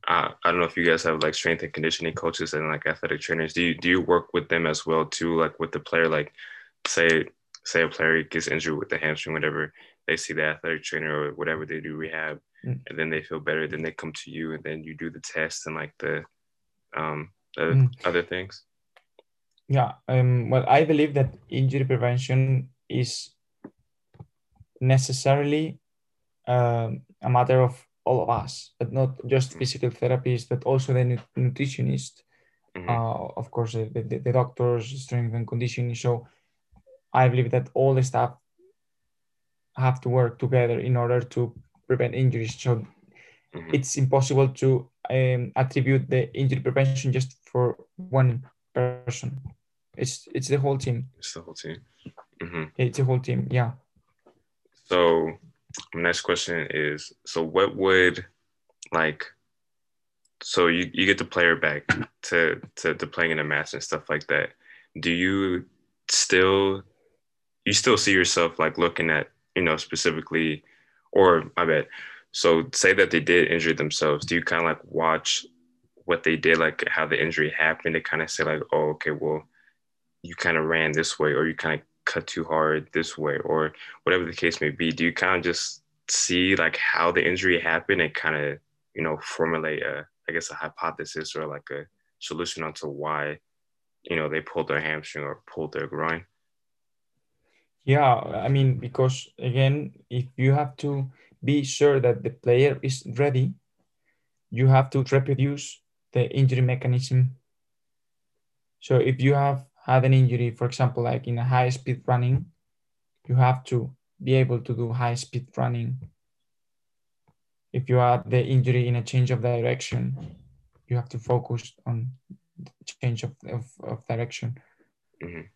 uh, I don't know if you guys have like strength and conditioning coaches and like athletic trainers. Do you do you work with them as well too, like with the player, like say say a player gets injured with the hamstring, whatever, they see the athletic trainer or whatever they do rehab, mm. and then they feel better. Then they come to you, and then you do the test and like the um the mm. other things. Yeah. Um. Well, I believe that injury prevention is necessarily um, a matter of all of us, but not just mm. physical therapists, but also the nutritionist, mm-hmm. uh, of course, the, the, the, doctors, strength and conditioning. So I believe that all the staff have to work together in order to prevent injuries. So mm-hmm. it's impossible to um, attribute the injury prevention just for one person. It's it's the whole team. It's the whole team. Mm-hmm. It's the whole team. Yeah. So, next question is: So, what would like? So you, you get the player back to, to to playing in a match and stuff like that. Do you still you still see yourself like looking at you know, specifically, or I bet. So say that they did injure themselves. Do you kind of like watch what they did, like how the injury happened, to kind of say like, oh, okay, well, you kind of ran this way, or you kind of cut too hard this way, or whatever the case may be. Do you kind of just see like how the injury happened and kind of you know formulate a, I guess, a hypothesis or like a solution onto why you know they pulled their hamstring or pulled their groin? Yeah, I mean, because again, if you have to be sure that the player is ready, you have to reproduce the injury mechanism. So if you have had an injury, for example, like in a high speed running, you have to be able to do high speed running. If you have the injury in a change of direction, you have to focus on change of, of, of direction. Mm-hmm.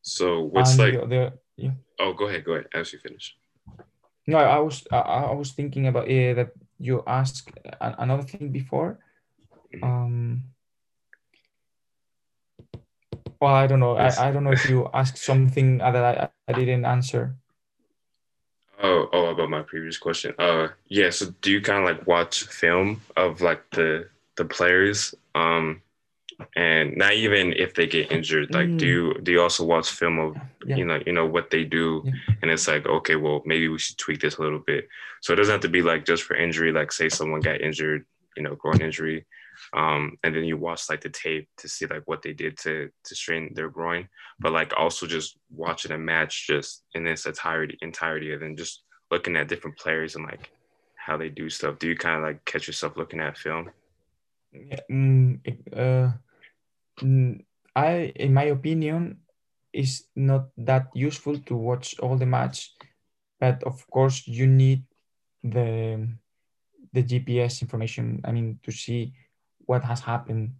So what's and like? The, the, yeah. Oh, go ahead. Go ahead. As you finish. No, I was I, I was thinking about uh, that you asked another thing before. Mm-hmm. Um. Well, I don't know. I, I don't know if you asked something that I, I didn't answer. Oh, oh, about my previous question. Uh, yeah. So, do you kind of like watch film of like the the players? Um, and not even if they get injured like mm. do you do you also watch film of yeah. you know you know what they do yeah. and it's like okay well maybe we should tweak this a little bit so it doesn't have to be like just for injury like say someone got injured you know groin injury um, and then you watch like the tape to see like what they did to to strain their groin but like also just watching a match just in its entirety entirety and then just looking at different players and like how they do stuff do you kind of like catch yourself looking at film yeah, mm, uh, Mm, I, in my opinion, is not that useful to watch all the match, but of course you need the the GPS information. I mean, to see what has happened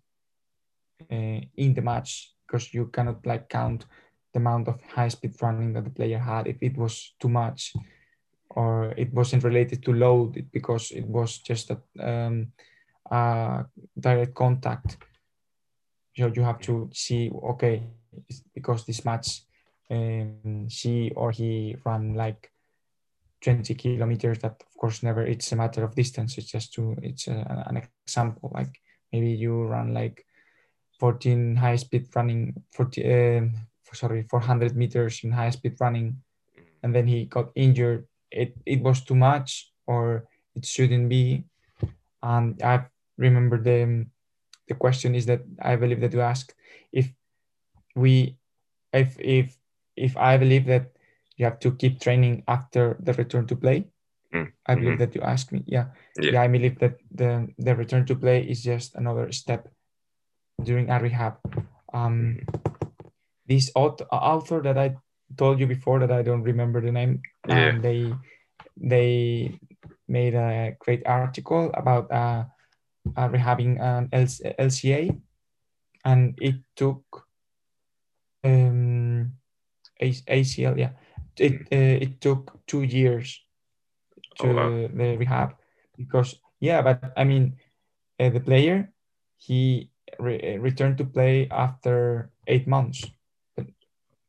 uh, in the match, because you cannot like count the amount of high speed running that the player had if it was too much or it wasn't related to load because it was just a um, direct contact. So you have to see okay because this match um, she or he ran like 20 kilometers that of course never it's a matter of distance. It's just to it's a, an example like maybe you run like 14 high speed running 40 um, sorry 400 meters in high speed running and then he got injured. It, it was too much or it shouldn't be. And i remember the the question is that I believe that you asked if we if if if I believe that you have to keep training after the return to play. Mm-hmm. I believe mm-hmm. that you asked me. Yeah. yeah. yeah. I believe that the the return to play is just another step during a rehab. Um, this author that I told you before that I don't remember the name. Yeah. Um, they they made a great article about uh, uh, rehabbing an LCA, and it took um, ACL. Yeah, it uh, it took two years to oh, wow. the rehab because yeah, but I mean, uh, the player he re- uh, returned to play after eight months. But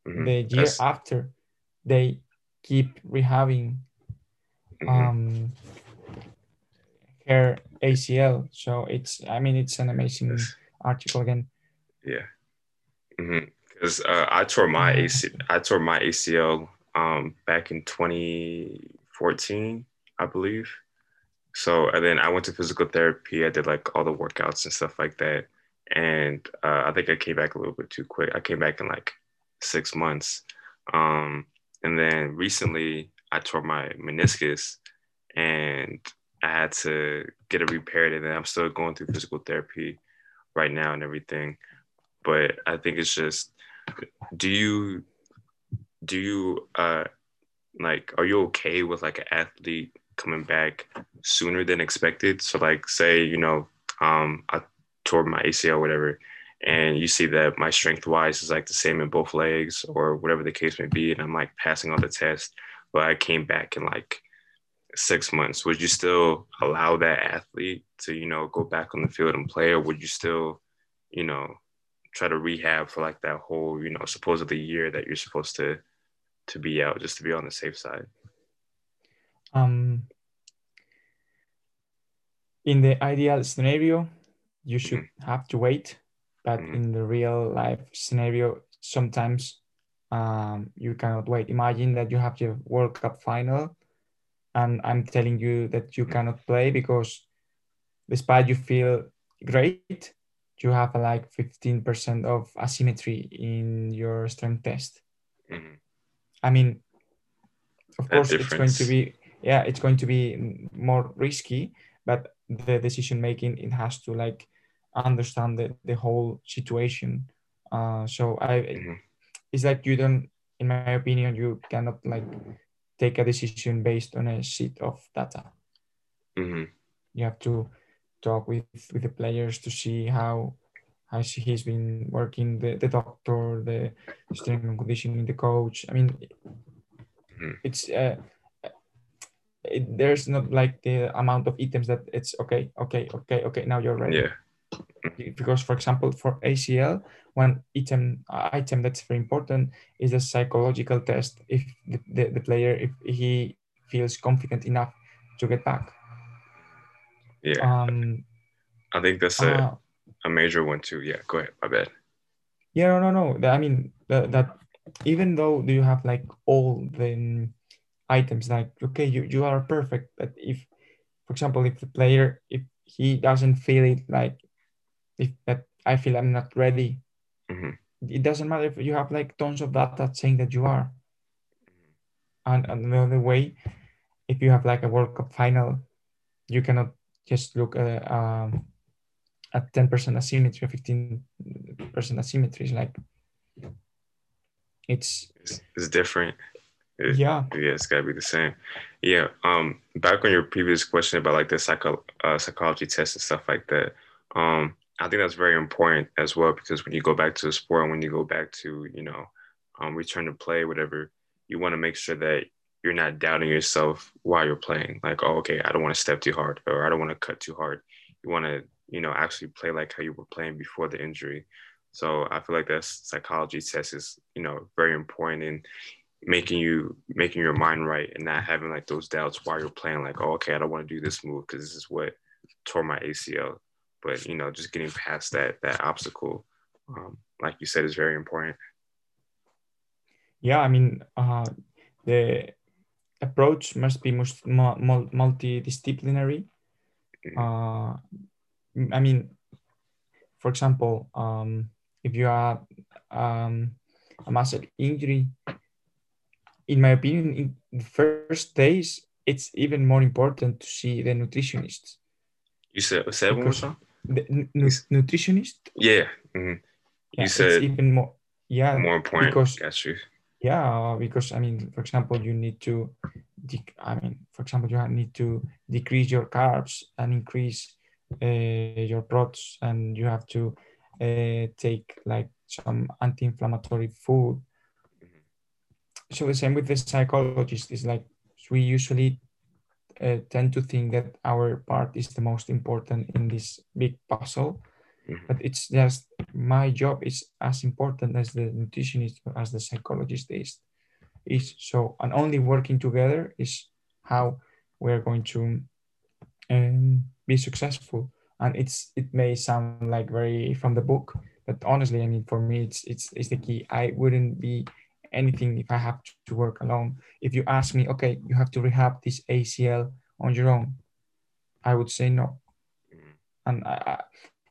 mm-hmm. the year That's... after, they keep rehabbing. Mm-hmm. Um, her ACL. So it's, I mean, it's an amazing article again. Yeah. Because Because uh, I tore my AC, I tore my ACL um, back in 2014, I believe. So and then I went to physical therapy. I did like all the workouts and stuff like that. And uh, I think I came back a little bit too quick. I came back in like six months. Um, and then recently I tore my meniscus and I had to get it repaired. And then I'm still going through physical therapy right now and everything. But I think it's just, do you, do you, uh, like, are you okay with like an athlete coming back sooner than expected? So, like, say, you know, um, I tore my ACL or whatever, and you see that my strength wise is like the same in both legs or whatever the case may be, and I'm like passing all the tests, but I came back in like six months, would you still allow that athlete to, you know, go back on the field and play, or would you still, you know, try to rehab for like that whole, you know, supposedly year that you're supposed to to be out, just to be on the safe side? Um, in the ideal scenario, you should mm-hmm. have to wait, but mm-hmm. in the real life scenario, sometimes um, you cannot wait. Imagine that you have your World Cup final and I'm telling you that you cannot play because despite you feel great, you have like 15% of asymmetry in your strength test. Mm-hmm. I mean, of that course, difference. it's going to be, yeah, it's going to be more risky, but the decision making, it has to like understand the, the whole situation. Uh, so I, mm-hmm. it's like you don't, in my opinion, you cannot like take a decision based on a sheet of data. Mm-hmm. You have to talk with, with the players to see how how he's been working, the, the doctor, the strength and conditioning, the coach. I mean, mm-hmm. it's uh, it, there's not like the amount of items that it's okay, okay, okay, okay. Now you're ready. Yeah. Because, for example, for ACL, one item item that's very important is the psychological test. If the, the, the player, if he feels confident enough to get back. Yeah. Um, I think that's a, uh, a major one too. Yeah, go ahead. My bad. Yeah, no, no, no. I mean, that, that even though do you have like all the items, like, okay, you, you are perfect. But if, for example, if the player, if he doesn't feel it like, if that I feel I'm not ready Mm-hmm. It doesn't matter if you have like tons of data saying that you are. And another way, if you have like a World Cup final, you cannot just look at um, at 10% asymmetry, 15% asymmetry. It's like it's, it's different. It, yeah. Yeah, it's gotta be the same. Yeah. Um, back on your previous question about like the psycho uh, psychology test and stuff like that. Um, I think that's very important as well because when you go back to the sport and when you go back to, you know, um, return to play, whatever, you want to make sure that you're not doubting yourself while you're playing. Like, oh, okay, I don't want to step too hard or I don't want to cut too hard. You want to, you know, actually play like how you were playing before the injury. So I feel like that psychology test is, you know, very important in making you making your mind right and not having like those doubts while you're playing. Like, oh, okay, I don't want to do this move because this is what tore my ACL but you know just getting past that that obstacle um, like you said is very important yeah i mean uh, the approach must be most multidisciplinary mm-hmm. uh, i mean for example um, if you have um, a muscle injury in my opinion in the first days it's even more important to see the nutritionist. you said, say one more time the nutritionist. Yeah. Mm-hmm. yeah. You said even more. Yeah. More important. Because Got you. Yeah, because I mean, for example, you need to. I mean, for example, you need to decrease your carbs and increase uh, your proteins, and you have to uh, take like some anti-inflammatory food. So the same with the psychologist is like we usually uh, tend to think that our part is the most important in this big puzzle mm-hmm. but it's just my job is as important as the nutritionist as the psychologist is is so and only working together is how we're going to um, be successful and it's it may sound like very from the book but honestly, I mean, for me, it's it's it's the key. I wouldn't be anything if I have to work alone. If you ask me, okay, you have to rehab this ACL on your own, I would say no. Mm. And I, I,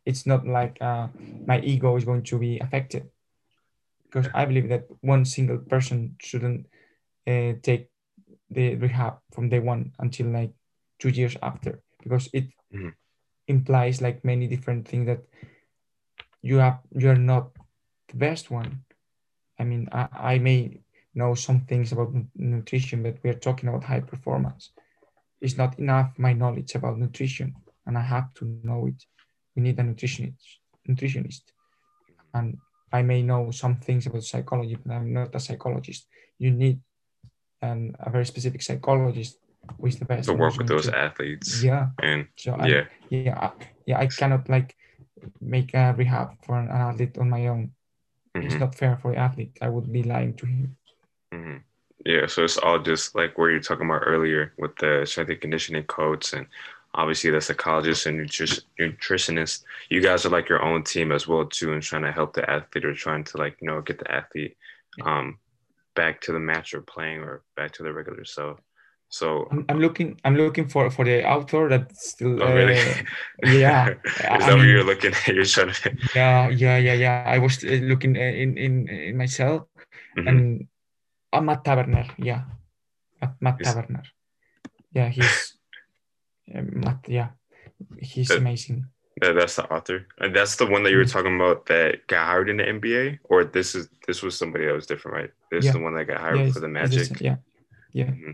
it's not like uh, my ego is going to be affected because I believe that one single person shouldn't uh, take the rehab from day one until like two years after because it mm-hmm. implies like many different things that you have you're not the best one i mean i, I may know some things about nutrition but we are talking about high performance it's not enough my knowledge about nutrition and i have to know it we need a nutritionist nutritionist and i may know some things about psychology but i'm not a psychologist you need and a very specific psychologist who is the best to work with those to, athletes. Yeah. And so yeah, I, yeah, I, yeah. I cannot like make a rehab for an athlete on my own. Mm-hmm. It's not fair for the athlete. I would be lying to him. Mm-hmm. Yeah, so it's all just like where you're talking about earlier with the strength and conditioning coach and obviously the psychologist and nutritionist. You guys are like your own team as well too, and trying to help the athlete or trying to like you know get the athlete um, back to the match or playing or back to the regular so so I'm, I'm looking i'm looking for for the author that's still oh, really? uh, yeah is that I what you're looking at you're trying to yeah yeah yeah yeah i was uh, looking uh, in in in myself mm-hmm. and uh, matt taberner yeah matt he's, taberner yeah he's uh, matt yeah he's that, amazing yeah, that's the author. And that's the one that you were mm-hmm. talking about that got hired in the NBA, or this is this was somebody that was different, right? This yeah. is the one that got hired yeah, for the Magic. yeah, yeah, mm-hmm.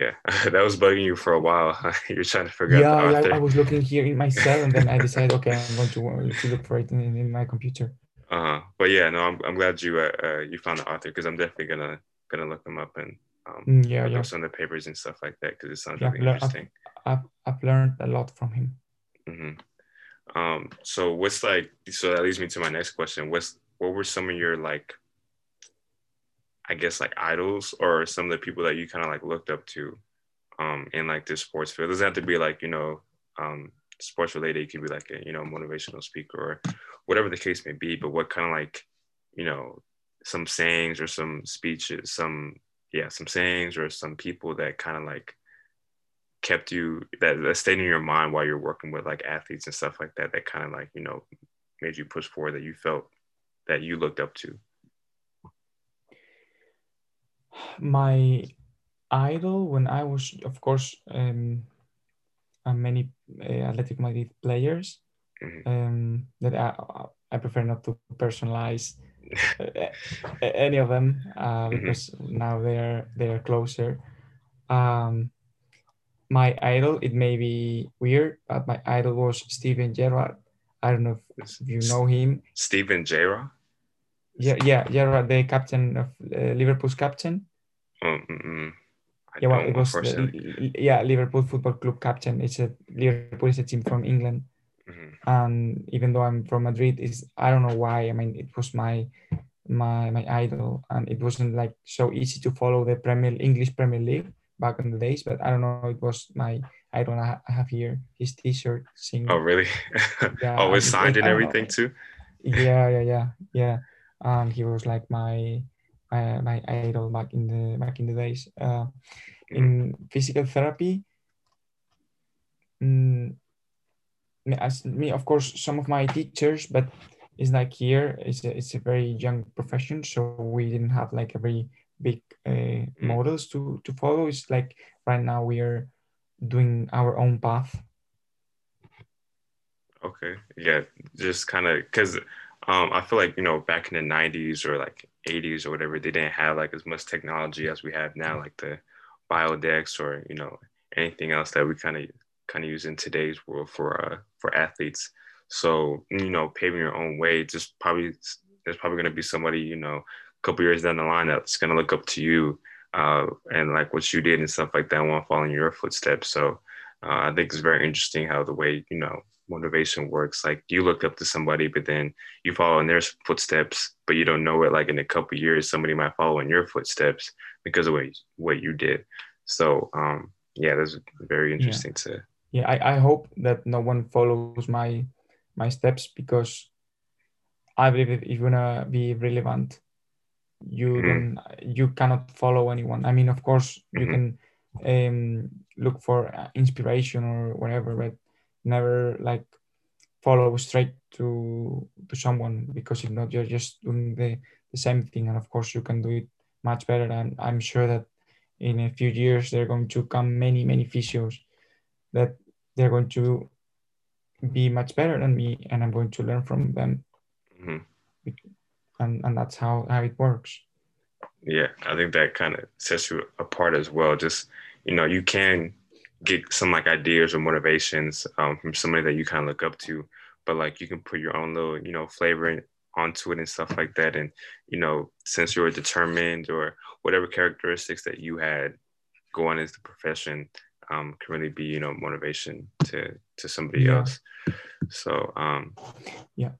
Yeah. that was bugging you for a while. You're trying to figure yeah, out. Yeah, I, I, was looking here in my cell, and then I decided, okay, I'm going to, to look for it in, in my computer. Uh huh. But yeah, no, I'm, I'm glad you uh, uh you found the author because I'm definitely gonna gonna look them up and um mm, yeah, yeah. some of the papers and stuff like that because it sounds yeah, really interesting. I've, I've, I've learned a lot from him. Mm-hmm. Um, so what's like so that leads me to my next question. What's what were some of your like I guess like idols or some of the people that you kind of like looked up to um in like this sports field? It doesn't have to be like, you know, um sports related, it could be like a, you know, motivational speaker or whatever the case may be, but what kind of like, you know, some sayings or some speeches, some yeah, some sayings or some people that kind of like kept you that, that stayed in your mind while you're working with like athletes and stuff like that that kind of like you know made you push forward that you felt that you looked up to my idol when i was of course um many uh, Atlético Madrid players mm-hmm. um that I, I prefer not to personalize uh, any of them uh, mm-hmm. because mm-hmm. now they're they're closer um my idol, it may be weird, but my idol was Steven Gerrard. I don't know if, if you know him. Steven Gerrard? Yeah, yeah, Gerrard, the captain of uh, Liverpool's captain. Mm-mm. yeah, well, it was the, yeah Liverpool Football Club captain. It's a Liverpool is a team from England, mm-hmm. and even though I'm from Madrid, is I don't know why. I mean, it was my my my idol, and it wasn't like so easy to follow the Premier English Premier League back in the days, but I don't know. It was my I don't know. I have here his T-shirt. Oh really? Yeah, oh, it's signed and everything know. too. Yeah, yeah, yeah, yeah. Um, he was like my my idol back in the back in the days. Uh, in physical therapy, mm, as me, of course, some of my teachers, but it's like here, it's a, it's a very young profession, so we didn't have like a very big uh, models to to follow. It's like right now we are doing our own path. Okay, yeah, just kind of because um, I feel like you know back in the '90s or like '80s or whatever, they didn't have like as much technology as we have now, like the biodex or you know anything else that we kind of kind of use in today's world for uh, for athletes. So you know, paving your own way, just probably there's probably going to be somebody you know a couple years down the line that's going to look up to you uh, and like what you did and stuff like that want to follow in your footsteps so uh, i think it's very interesting how the way you know motivation works like you look up to somebody but then you follow in their footsteps but you don't know it like in a couple years somebody might follow in your footsteps because of what, what you did so um yeah that's very interesting yeah. to yeah I, I hope that no one follows my my steps because I believe if you wanna be relevant, you mm-hmm. you cannot follow anyone. I mean, of course, mm-hmm. you can um, look for uh, inspiration or whatever, but never like follow straight to to someone because if not, you're just doing the the same thing. And of course, you can do it much better. And I'm sure that in a few years there are going to come many many physios that they're going to be much better than me, and I'm going to learn from them. Mm-hmm. And and that's how how it works. Yeah, I think that kind of sets you apart as well. Just you know, you can get some like ideas or motivations um, from somebody that you kind of look up to, but like you can put your own little you know flavor onto it and stuff like that. And you know, since you're determined or whatever characteristics that you had going into the profession, um, can really be you know motivation to to somebody yeah. else. So um, yeah,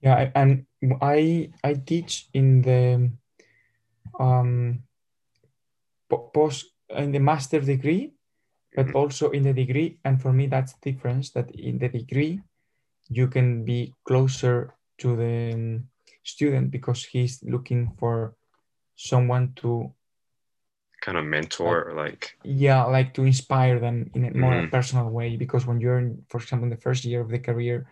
yeah, and I I teach in the um post in the master degree, but also in the degree. And for me, that's the difference. That in the degree, you can be closer to the um, student because he's looking for someone to kind of mentor like, yeah like to inspire them in a more mm-hmm. personal way because when you're in, for example in the first year of the career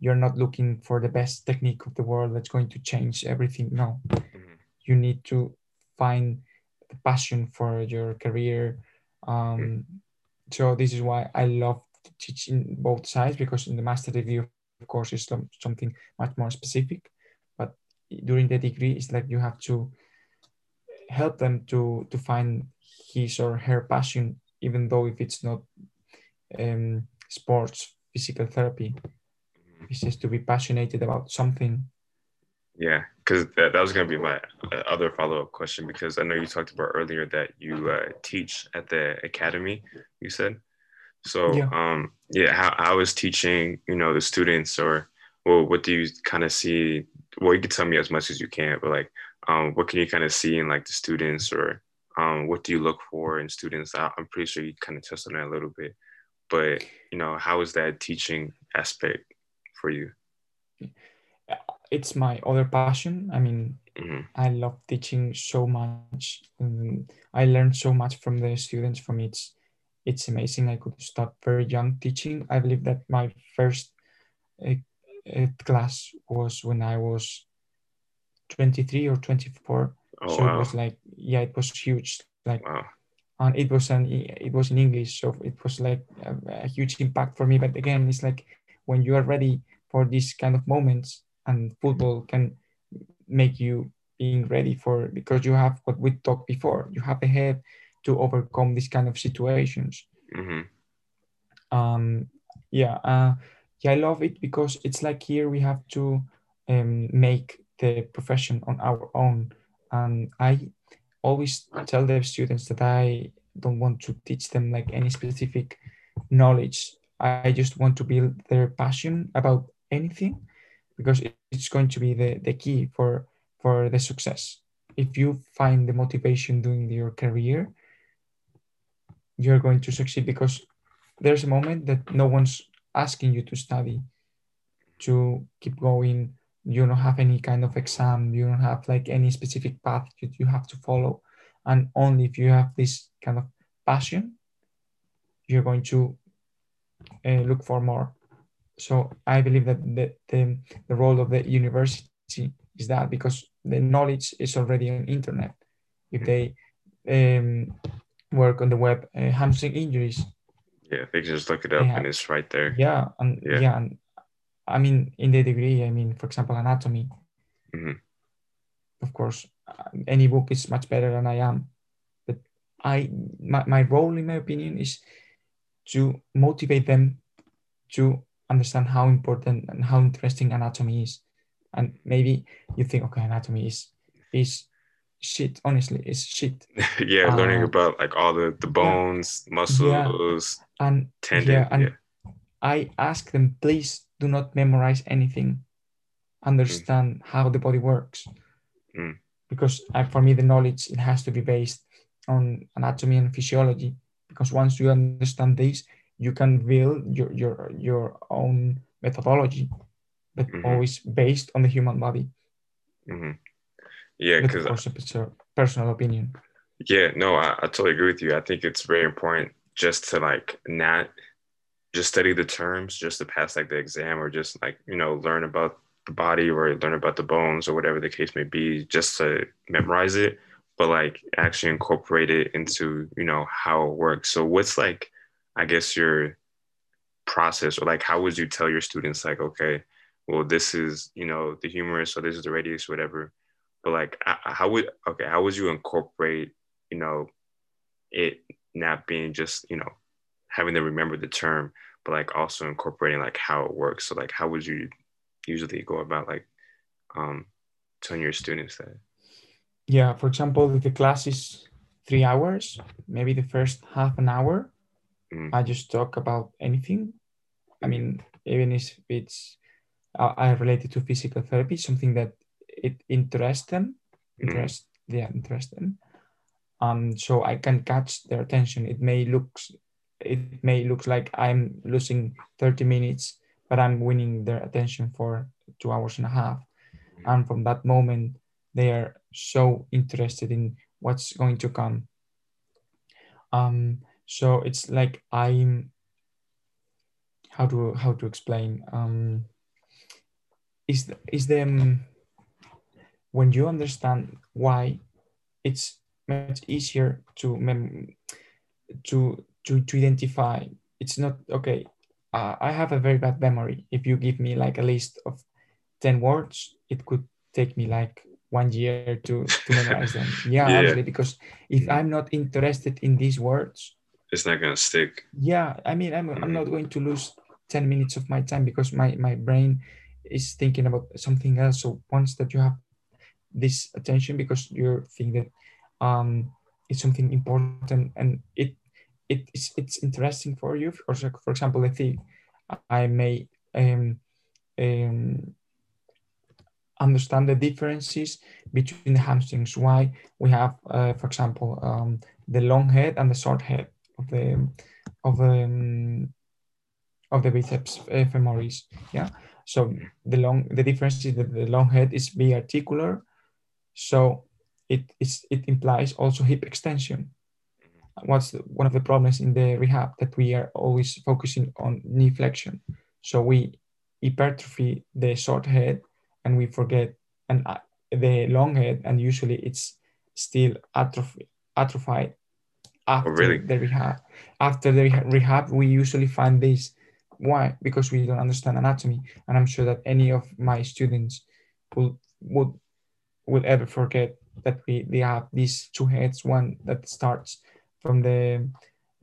you're not looking for the best technique of the world that's going to change everything no mm-hmm. you need to find the passion for your career um, mm-hmm. so this is why i love teaching both sides because in the master degree of course is something much more specific but during the degree it's like you have to help them to to find his or her passion, even though if it's not um, sports, physical therapy. It's just to be passionate about something. Yeah, because that, that was going to be my uh, other follow up question because I know you talked about earlier that you uh, teach at the academy. You said so. Yeah. Um, yeah. How how is teaching? You know, the students or well, what do you kind of see? Well, you can tell me as much as you can, but like, um, what can you kind of see in like the students or um, what do you look for in students? I, am pretty sure you kind of touched on that a little bit, but you know, how is that teaching aspect for you? It's my other passion. I mean, mm-hmm. I love teaching so much. And I learned so much from the students. From it's it's amazing. I could start very young teaching. I believe that my first uh, uh, class was when I was 23 or 24. Oh, so wow. it was like, yeah, it was huge. Like, wow. and it was an it was in English, so it was like a, a huge impact for me. But again, it's like when you are ready for these kind of moments, and football can make you being ready for because you have what we talked before. You have the head to overcome these kind of situations. Mm-hmm. Um, yeah, uh, yeah, I love it because it's like here we have to um, make the profession on our own. And I always tell the students that I don't want to teach them like any specific knowledge. I just want to build their passion about anything because it's going to be the, the key for for the success. If you find the motivation doing your career, you're going to succeed because there's a moment that no one's asking you to study, to keep going, you don't have any kind of exam. You don't have like any specific path that you have to follow. And only if you have this kind of passion you're going to uh, look for more so i believe that the, the, the role of the university is that because the knowledge is already on internet if they um, work on the web uh, hamstring injuries yeah they can just look it up have, and it's right there yeah and yeah, yeah and I mean, in the degree, I mean, for example, anatomy. Mm-hmm. Of course, any book is much better than I am, but I my, my role, in my opinion, is to motivate them to understand how important and how interesting anatomy is. And maybe you think, okay, anatomy is is shit. Honestly, it's shit. yeah, uh, learning about like all the the bones, yeah, muscles, yeah, and tendon. Yeah, and yeah. I ask them, please do not memorize anything understand mm. how the body works mm. because uh, for me the knowledge it has to be based on anatomy and physiology because once you understand this you can build your your, your own methodology but Mhm. always based on the human body. hmm Yeah, because of it's a personal opinion. Yeah, no, I, I totally agree with you. I think it's very important just to like not just study the terms just to pass like the exam or just like, you know, learn about the body or learn about the bones or whatever the case may be, just to memorize it, but like actually incorporate it into, you know, how it works. So what's like, I guess your process or like how would you tell your students like, okay, well, this is, you know, the humerus or this is the radius, whatever. But like, how would okay, how would you incorporate you know, it not being just, you know, having to remember the term, but like also incorporating like how it works. So like how would you usually go about like um telling your students that? Yeah, for example, if the class is three hours, maybe the first half an hour, Mm. I just talk about anything. I mean, even if it's uh, I related to physical therapy, something that it interests them, Mm. interest, yeah, interest them. Um, so I can catch their attention. It may looks, it may looks like I'm losing 30 minutes, but I'm winning their attention for two hours and a half. And from that moment, they are so interested in what's going to come. Um, so it's like I'm how to how to explain um is the, is the um, when you understand why it's much easier to mem- to to to identify it's not okay uh, i have a very bad memory if you give me like a list of 10 words it could take me like one year to to memorize them yeah, Yeah. honestly because if Mhm. i'm not interested in these words It's not gonna stick. yeah i mean i'm, I'm Mhm. not going to lose 10 minutes of my time because my my brain is thinking about something else so once that you have this attention because you think that um it's something important and it it is it's interesting for you for, for example i think i may um um understand the differences between the hamstrings why we have uh, for example um, the long head and the short head of the of the um, of the biceps uh, femoris yeah? So the long the difference is that the long head is biarticular so it is it implies also hip extension. What's the, one of the problems in the rehab that we are always focusing on knee flexion. So we hypertrophy the short head and we forget and uh, the long head and usually it's still atrophy atrophied after really? the rehab after the rehab we usually find this. Why? Because we don't understand anatomy and i'm sure that any of my students will would will ever forget that we, we have these two heads one that starts from the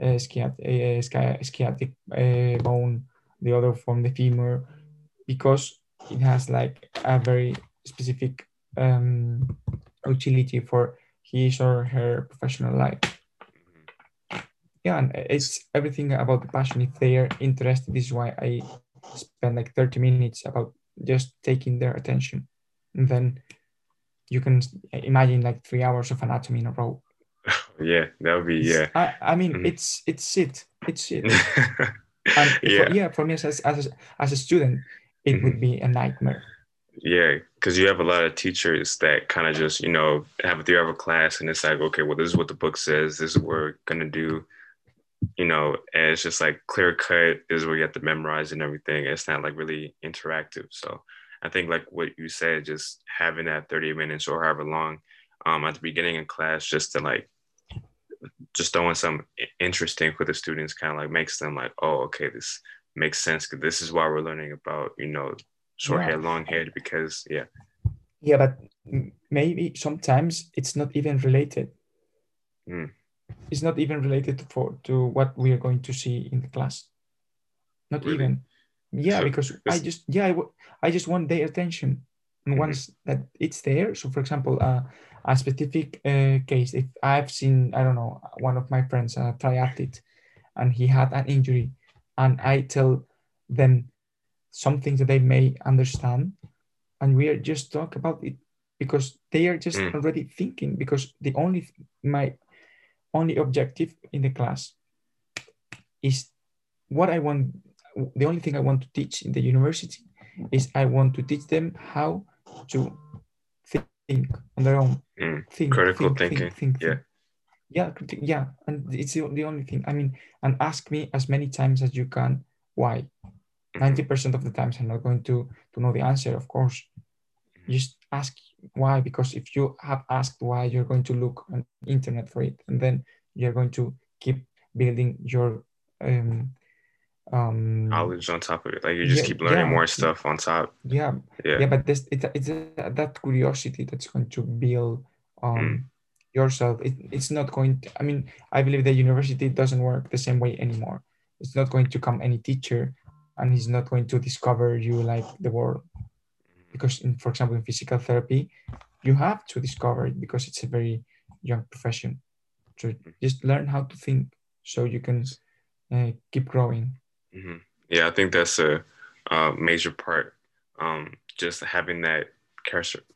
uh, sciat- uh, sciatic uh, bone the other from the femur because it has like a very specific um, utility for his or her professional life yeah and it's everything about the passion if they are interested this is why i spend like 30 minutes about just taking their attention. And then you can imagine like three hours of anatomy in a row. Yeah, that would be yeah. i, I mean Mhm. it's it's it. It's it. And yeah. for, yeah. for me as, as, as, a, as a student it would be a nightmare. Yeah, because you have a lot of teachers that kind of just, you know, have a three hour class and it's like, okay, well, this is what the book says, this is what we're gonna do, you know, and it's just like clear cut, is where you have to memorize and everything. It's not like really interactive. So I think like what you said, just having that 30 minutes or however long um, at the beginning of class, just to like just throwing some interesting for the students kind of like makes them like, oh, okay, this makes sense because this is why we're learning about, you know, short Yeah. hair, long hair, because yeah. yeah but maybe sometimes it's not even related Mm. It's not even related for to what we are going to see in the class not Really? even yeah So because i just yeah I, I just want their attention and Mhm. once that it's there so for example uh, a specific uh, case if i've seen i don't know one of my friends a triathlete and he had an injury and i tell them something that they may understand and we are just talk about it because they are just Mm. already thinking because the only my only objective in the class is what I want. The only thing I want to teach in the university is I want to teach them how to think on their own. Mm. Think, Critical think, thinking. Think, Yeah. Yeah, yeah, and it's the, only thing. I mean, and ask me as many times as you can why. Mhm. Ninety percent of the times, I'm not going to to know the answer. Of course, just ask why because if you have asked why, you're going to look on internet for it, and then you're going to keep building your um um Knowledge on top of it. Like you just Yeah, keep learning yeah. more stuff on top. yeah Yeah. yeah but this it, it's uh that curiosity that's going to build um Mm. yourself it, it's not going to i mean i believe that university doesn't work the same way anymore it's not going to come any teacher and he's not going to discover you like the world because in for example in physical therapy you have to discover it because it's a very young profession so just learn how to think so you can uh, keep growing hmm Yeah, I think that's a, uh major part. Um, just having that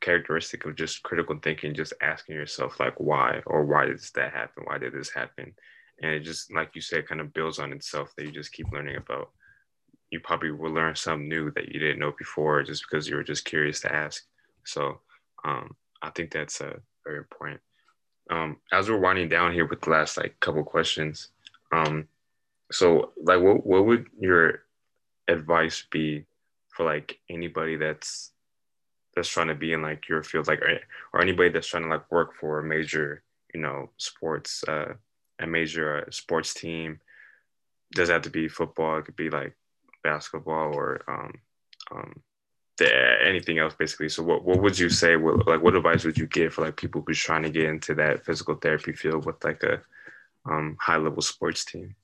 characteristic of just critical thinking, just asking yourself like why or why did that happen? Why did this happen? And it just like you said, kind of builds on itself that you just keep learning about. You probably will learn something new that you didn't know before just because you were just curious to ask. So um, I think that's uh, very important. Um, as we're winding down here with the last like couple questions, um, so like what what would your advice be for like anybody that's that's trying to be in like your field like or, anybody that's trying to like work for a major you know sports uh a major uh, sports team does have to be football it could be like basketball or um um the, anything else basically so what, what would you say what, like what advice would you give for like people who's trying to get into that physical therapy field with like a um, high level sports team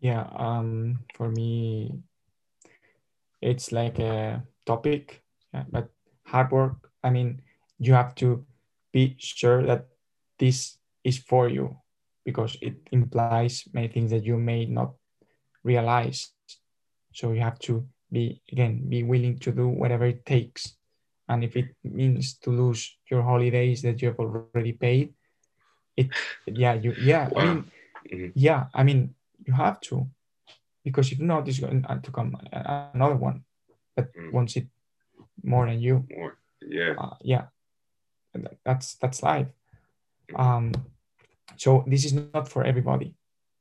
Yeah, um, for me, it's like a topic, yeah, but hard work. I mean, you have to be sure that this is for you because it implies many things that you may not realize. So you have to be, again, be willing to do whatever it takes. And if it means to lose your holidays that you have already paid, it, yeah, you, yeah, I Wow. mean, Mhm. yeah, I mean, you have to, because if not, it's going to come another one that Mm. wants it more than you. more yeah Uh, yeah, that's that's life. Um, so this is not for everybody.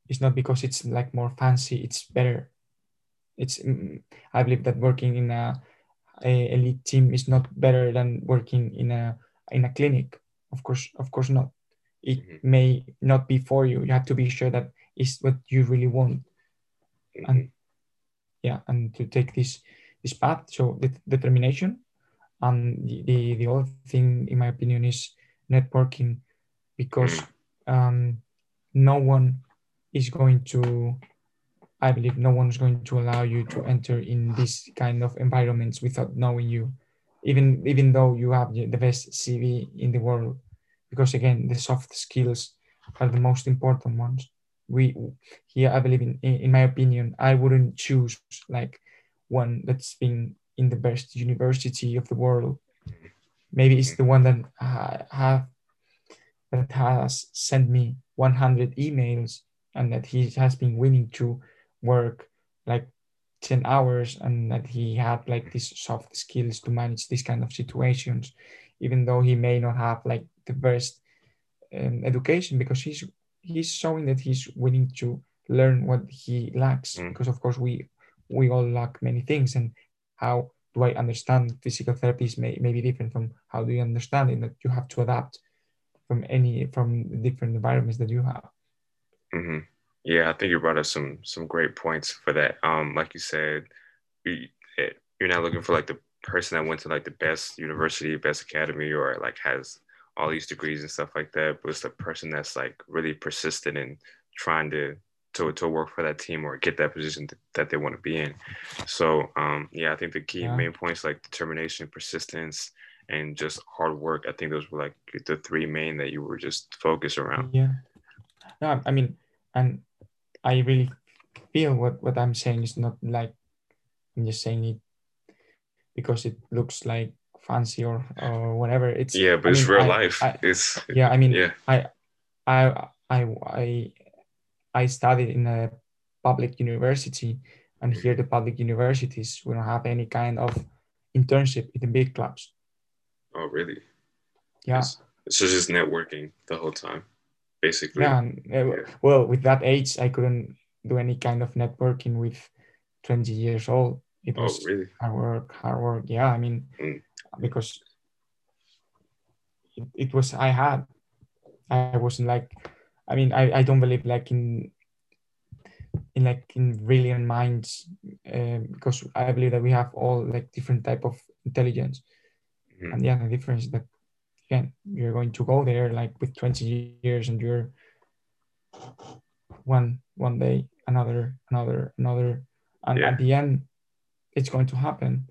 It's not because it's like more fancy. It's better. It's mm, I believe that working in a, a elite team is not better than working in a in a clinic. Of course, of course not. It Mhm. may not be for you. You have to be sure that it's what you really want Mhm. yeah and to take this this path so the determination and the, the the other thing in my opinion is networking because um no one is going to i believe no one is going to allow you to enter in this kind of environments without knowing you even even though you have the best cv in the world. Because again the soft skills are the most important ones. We here i believe in in my opinion i wouldn't choose like one that's been in the best university of the world. Maybe it's the one that have that has sent me 100 emails and that he has been willing to work like 10 hours and that he had like these soft skills to manage these kind of situations even though he may not have like the best um, education because he's he's showing that he's willing to learn what he lacks Mm. because of course we we all lack many things and how do i understand physical therapies may, may be different from how do you understand it that you have to adapt from any from different environments that you have hmm Yeah, I think you brought up some some great points for that. Um, like you said, you, eh, you're not looking for like the person that went to like the best university, best academy, or like has all these degrees and stuff like that. But it's the person that's like really persistent in trying to to to work for that team or get that position th- that they want to be in. So um, yeah, I think the key Yeah. main points like determination, persistence, and just hard work. I think those were like the three main that you were just focused around. yeah no i mean and i really feel what what i'm saying is not like i'm just saying it because it looks like fancy or or whatever it's Yeah, but I it's mean, real I- life. I- it's yeah i mean yeah. I, I i i i studied in a public university and here the public universities we don't have any kind of internship in the big clubs Oh, really? yeah It's, it's just networking the whole time, basically. yeah, uh, well with that age i couldn't do any kind of networking with 20 years old it Oh, was really? hard work hard work yeah i mean Mm. because it, it was i had i wasn't like i mean i, I don't believe like in in like in brilliant minds uh, because i believe that we have all like different type of intelligence Mhm. and yeah the difference is that again you're going to go there like with 20 years and you're one one day another another another and Yeah. at the end it's going to happen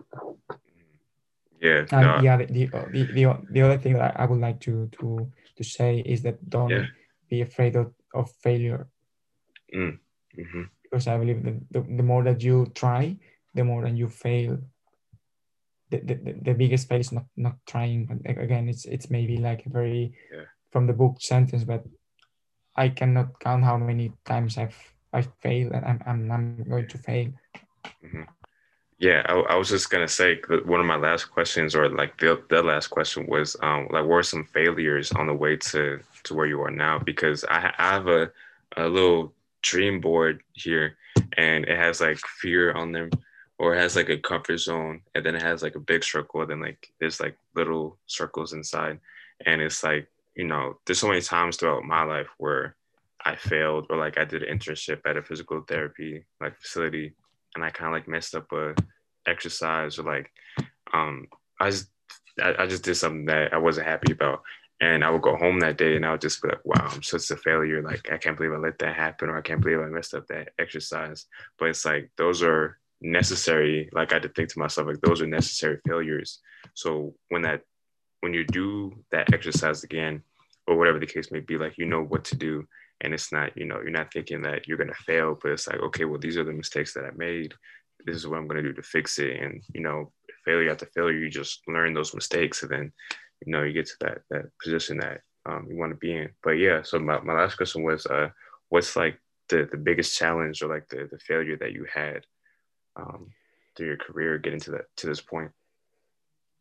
Yeah. and no, yeah the, the, the, the, the other thing that I would like to to to say is that don't Yeah. be afraid of, of failure mhm. because I believe that the, the more that you try, the more that you fail. The, the, the- biggest fail is not not trying. But again, it's it's maybe like a very Yeah. from the book sentence, but I cannot count how many times I've I've failed and I'm I'm, I'm going to fail. Yeah, I, I was just gonna say that one of my last questions, or like the the last question, was um like were some failures on the way to to where you are now? Because I, I have a a little dream board here, and it has like fear on them, or it has like a comfort zone, and then it has like a big circle, and then like there's like little circles inside, and it's like you know there's so many times throughout my life where I failed, or like I did an internship at a physical therapy like facility and I kind of like messed up a exercise or like um I just I, I just did something that I wasn't happy about. And I would go home that day and I would just be like, wow, I'm such a failure. Like I can't believe I let that happen or I can't believe I messed up that exercise. But it's like those are necessary. Like I had to think to myself, like those are necessary failures. So when that when you do that exercise again, or whatever the case may be, like you know what to do and it's not you know you're not thinking that you're going to fail but it's like okay well these are the mistakes that i made this is what i'm going to do to fix it and you know failure after failure you just learn those mistakes and then you know you get to that that position that um, you want to be in but yeah so my, my last question was uh what's like the the biggest challenge or like the the failure that you had um through your career getting to that to this point?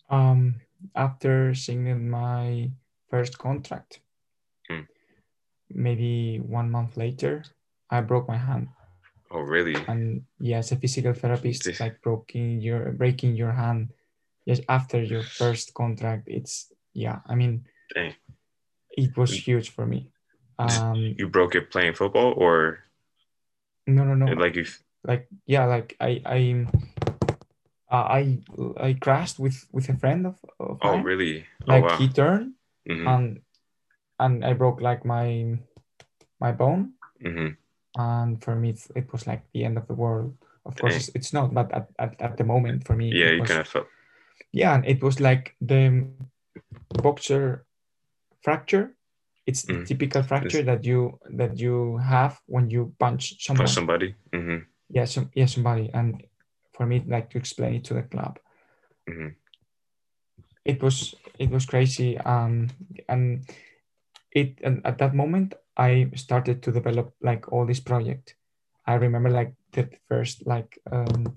Um, after signing my first contract, Hmm. maybe one month later, I broke my hand. oh really? And yes a physical therapist like breaking your breaking your hand. Yes after your first contract it's yeah i mean Dang. it was huge for me. Um you broke it playing football or no no no. Like you like yeah like i i uh, i i crashed with with a friend of, of oh mine. really? Like oh wow. he turned hmm and and i broke like my my bone. Hmm and for me it's, it was like the end of the world. Of course it's, it's not but at, at, at the moment for me yeah it you was- kind of felt yeah and it was like the boxer fracture. It's the Mm. typical fracture that you that you have when you punch someone. for somebody. Hmm yeah some, yeah somebody and for me like to explain it to the club Mhm. it was it was crazy um and it and at that moment i started to develop like all this project i remember like the first like um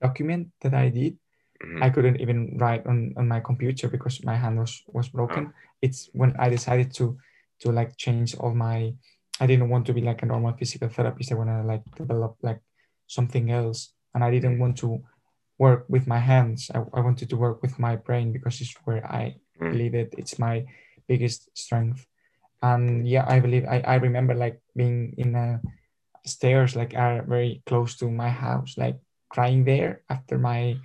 document that i did Mhm. I couldn't even write on, on my computer because my hand was was broken. It's when I decided to to like change all my. I didn't want to be like a normal physical therapist. I want to like develop like something else, and I didn't want to work with my hands. I, I wanted to work with my brain because it's where I Mm. believe that it's my biggest strength. And yeah, I believe I, I remember like being in a stairs like are very close to my house, like crying there after my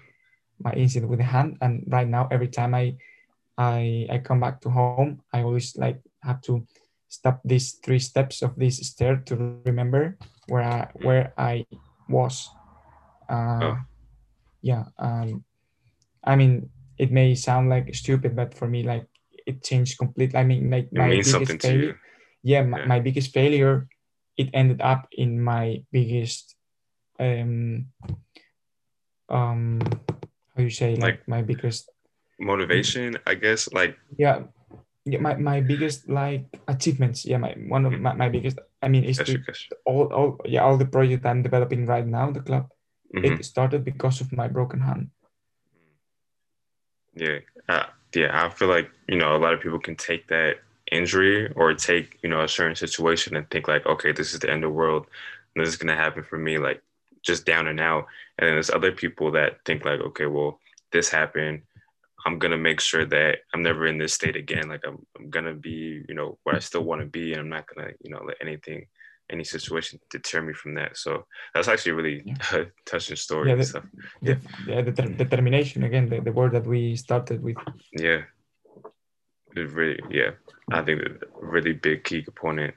my incident with the hand and right now every time i i i come back to home i always like have to stop these three steps of this stair to remember where i where i was uh Oh. yeah um i mean it may sound like stupid but for me like it changed completely i mean like it my biggest failure yeah my, Yeah. my biggest failure it ended up in my biggest um um how you say like, Like- my biggest motivation i guess like yeah yeah my, my biggest like achievements yeah my one of my, my biggest I mean, it's to, all, all, yeah, all the project I'm developing right now, the club, mm-hmm. it started because of my broken hand. Yeah, uh, yeah. I feel like you know a lot of people can take that injury or take you know a certain situation and think like, okay, this is the end of the world. This is gonna happen for me, like just down and out. And then there's other people that think like, okay, well, this happened. I'm gonna make sure that I'm never in this state again. Like I'm, I'm gonna be, you know, where I still want to be, and I'm not gonna, you know, let anything, any situation deter me from that. So that's actually a really yeah. touching story. Yeah, the, yeah. yeah the, determination again, the, the word that we started with. Yeah, it really, yeah, I think a really big key component,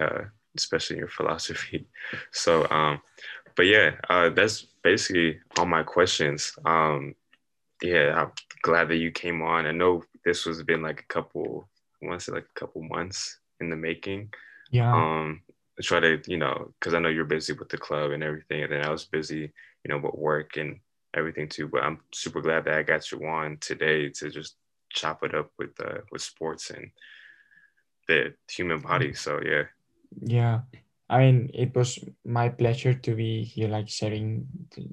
uh, especially in your philosophy. So, um, but yeah, uh, that's basically all my questions. Um, yeah, I'm glad that you came on. I know this was been like a couple, I want to say like a couple months in the making. Yeah. Um, try to, you know, because I know you're busy with the club and everything, and then I was busy, you know, with work and everything too. But I'm super glad that I got you on today to just chop it up with uh, with sports and the human body. So yeah. Yeah, I mean, it was my pleasure to be here, like sharing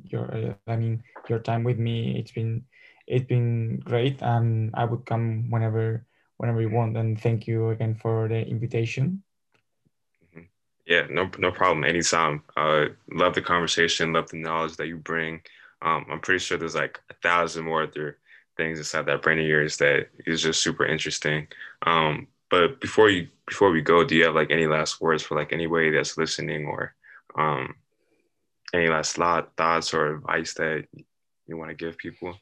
your, uh, I mean, your time with me. It's been, it's been great, and I would come whenever, whenever you want. And thank you again for the invitation. Mm-hmm. Yeah, no, no problem. Anytime. Uh, love the conversation. Love the knowledge that you bring. Um, I'm pretty sure there's like a thousand more other things inside that brain of yours that is just super interesting. Um, but before you before we go, do you have like any last words for like anybody that's listening or um, any last thought, thoughts or advice that you want to give people?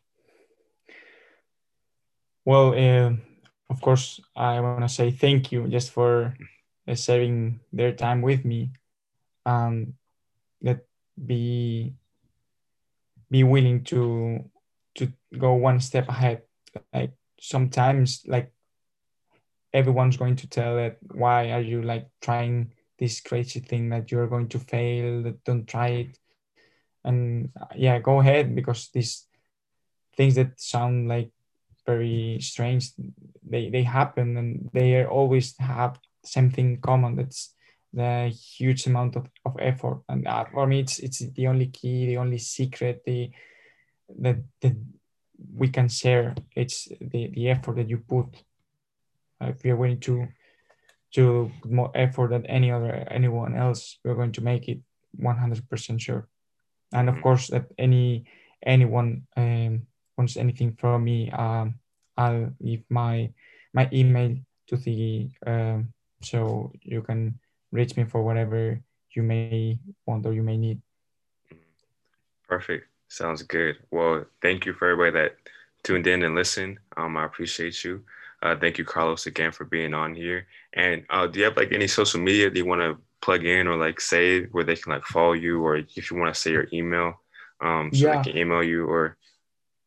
Well, uh, of course, I want to say thank you just for uh, sharing their time with me. Um, that be be willing to to go one step ahead. Like sometimes, like everyone's going to tell it why are you like trying this crazy thing that you're going to fail That don't try it and yeah go ahead because these things that sound like very strange. They they happen and they always have something common. That's the huge amount of, of effort. And uh, for me it's it's the only key the only secret the that that we can share. It's the the effort that you put. If we are willing to to put more effort than any other anyone else, we're going to make it 100% sure. And of mm-hmm. course, that any anyone um, wants anything from me, um, I'll leave my my email to the um, so you can reach me for whatever you may want or you may need. Perfect. Sounds good. Well, thank you for everybody that tuned in and listened. Um, I appreciate you. Uh, thank you, Carlos, again for being on here. And uh, do you have like any social media that you want to plug in or like say where they can like follow you, or if you want to say your email, um, so yeah. they can email you or.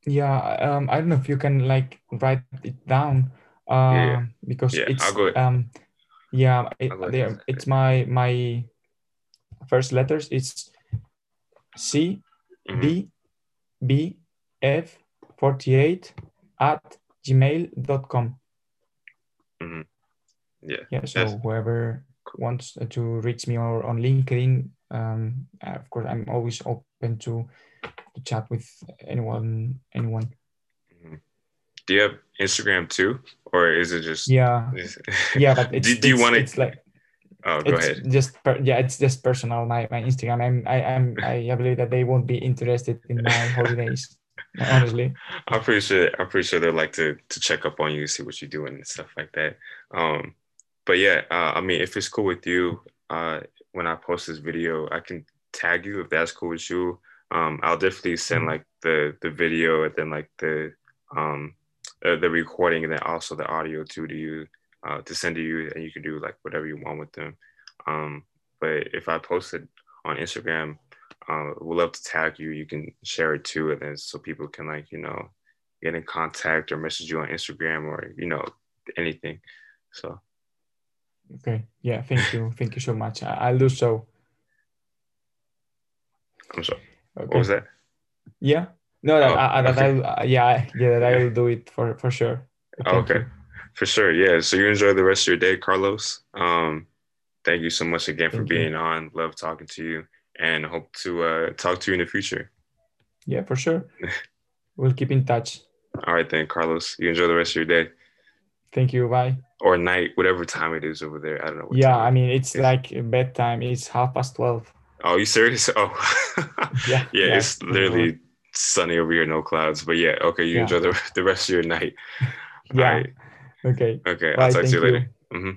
Yeah, um, I don't know if you can like write it down. Um, yeah. because yeah, it's um, yeah, it, there, it's my my first letters. It's C mm-hmm. D B F forty eight at gmail.com. Mm-hmm. Yeah. Yeah. So That's... whoever wants to reach me or on LinkedIn, um, of course, I'm always open to to chat with anyone. Anyone. Mm-hmm. Do you have Instagram too, or is it just? Yeah. yeah, but do, do you want to? It's like. Oh, go it's ahead. Just per, yeah, it's just personal. My my Instagram. I'm I, I'm I believe that they won't be interested in my holidays honestly. I'm pretty sure I'm pretty sure they like to to check up on you, see what you're doing and stuff like that. Um, but yeah, uh, I mean, if it's cool with you, uh, when I post this video, I can tag you if that's cool with you. Um, I'll definitely send like the the video and then like the um uh, the recording and then also the audio too to you uh, to send to you, and you can do like whatever you want with them. Um, but if I post it on Instagram, uh, we'd love to tag you. You can share it too, and then so people can like you know get in contact or message you on Instagram or you know anything. So. Okay. Yeah. Thank you. thank you so much. I, will do so. I'm sorry. Okay. What was that? Yeah. No, that, oh, I, I, okay. I, yeah, yeah, that I will do it for for sure. okay. You. For sure. Yeah. So you enjoy the rest of your day, Carlos. Um, thank you so much again for Thank you. being on. Love talking to you, and hope to uh, talk to you in the future. Yeah, for sure. we'll keep in touch. All right, then, Carlos. You enjoy the rest of your day Thank you. Bye. or night, whatever time it is over there. I don't know. What Yeah, I mean it's is. like bedtime. It's half past twelve. Oh, you serious? Oh, Yeah, yeah. yeah, It's literally sunny over here, no clouds. But yeah, okay. You Yeah. enjoy the the rest of your night. Yeah. Right. Okay. Okay. Bye. I'll talk Thank to you you. later. hmm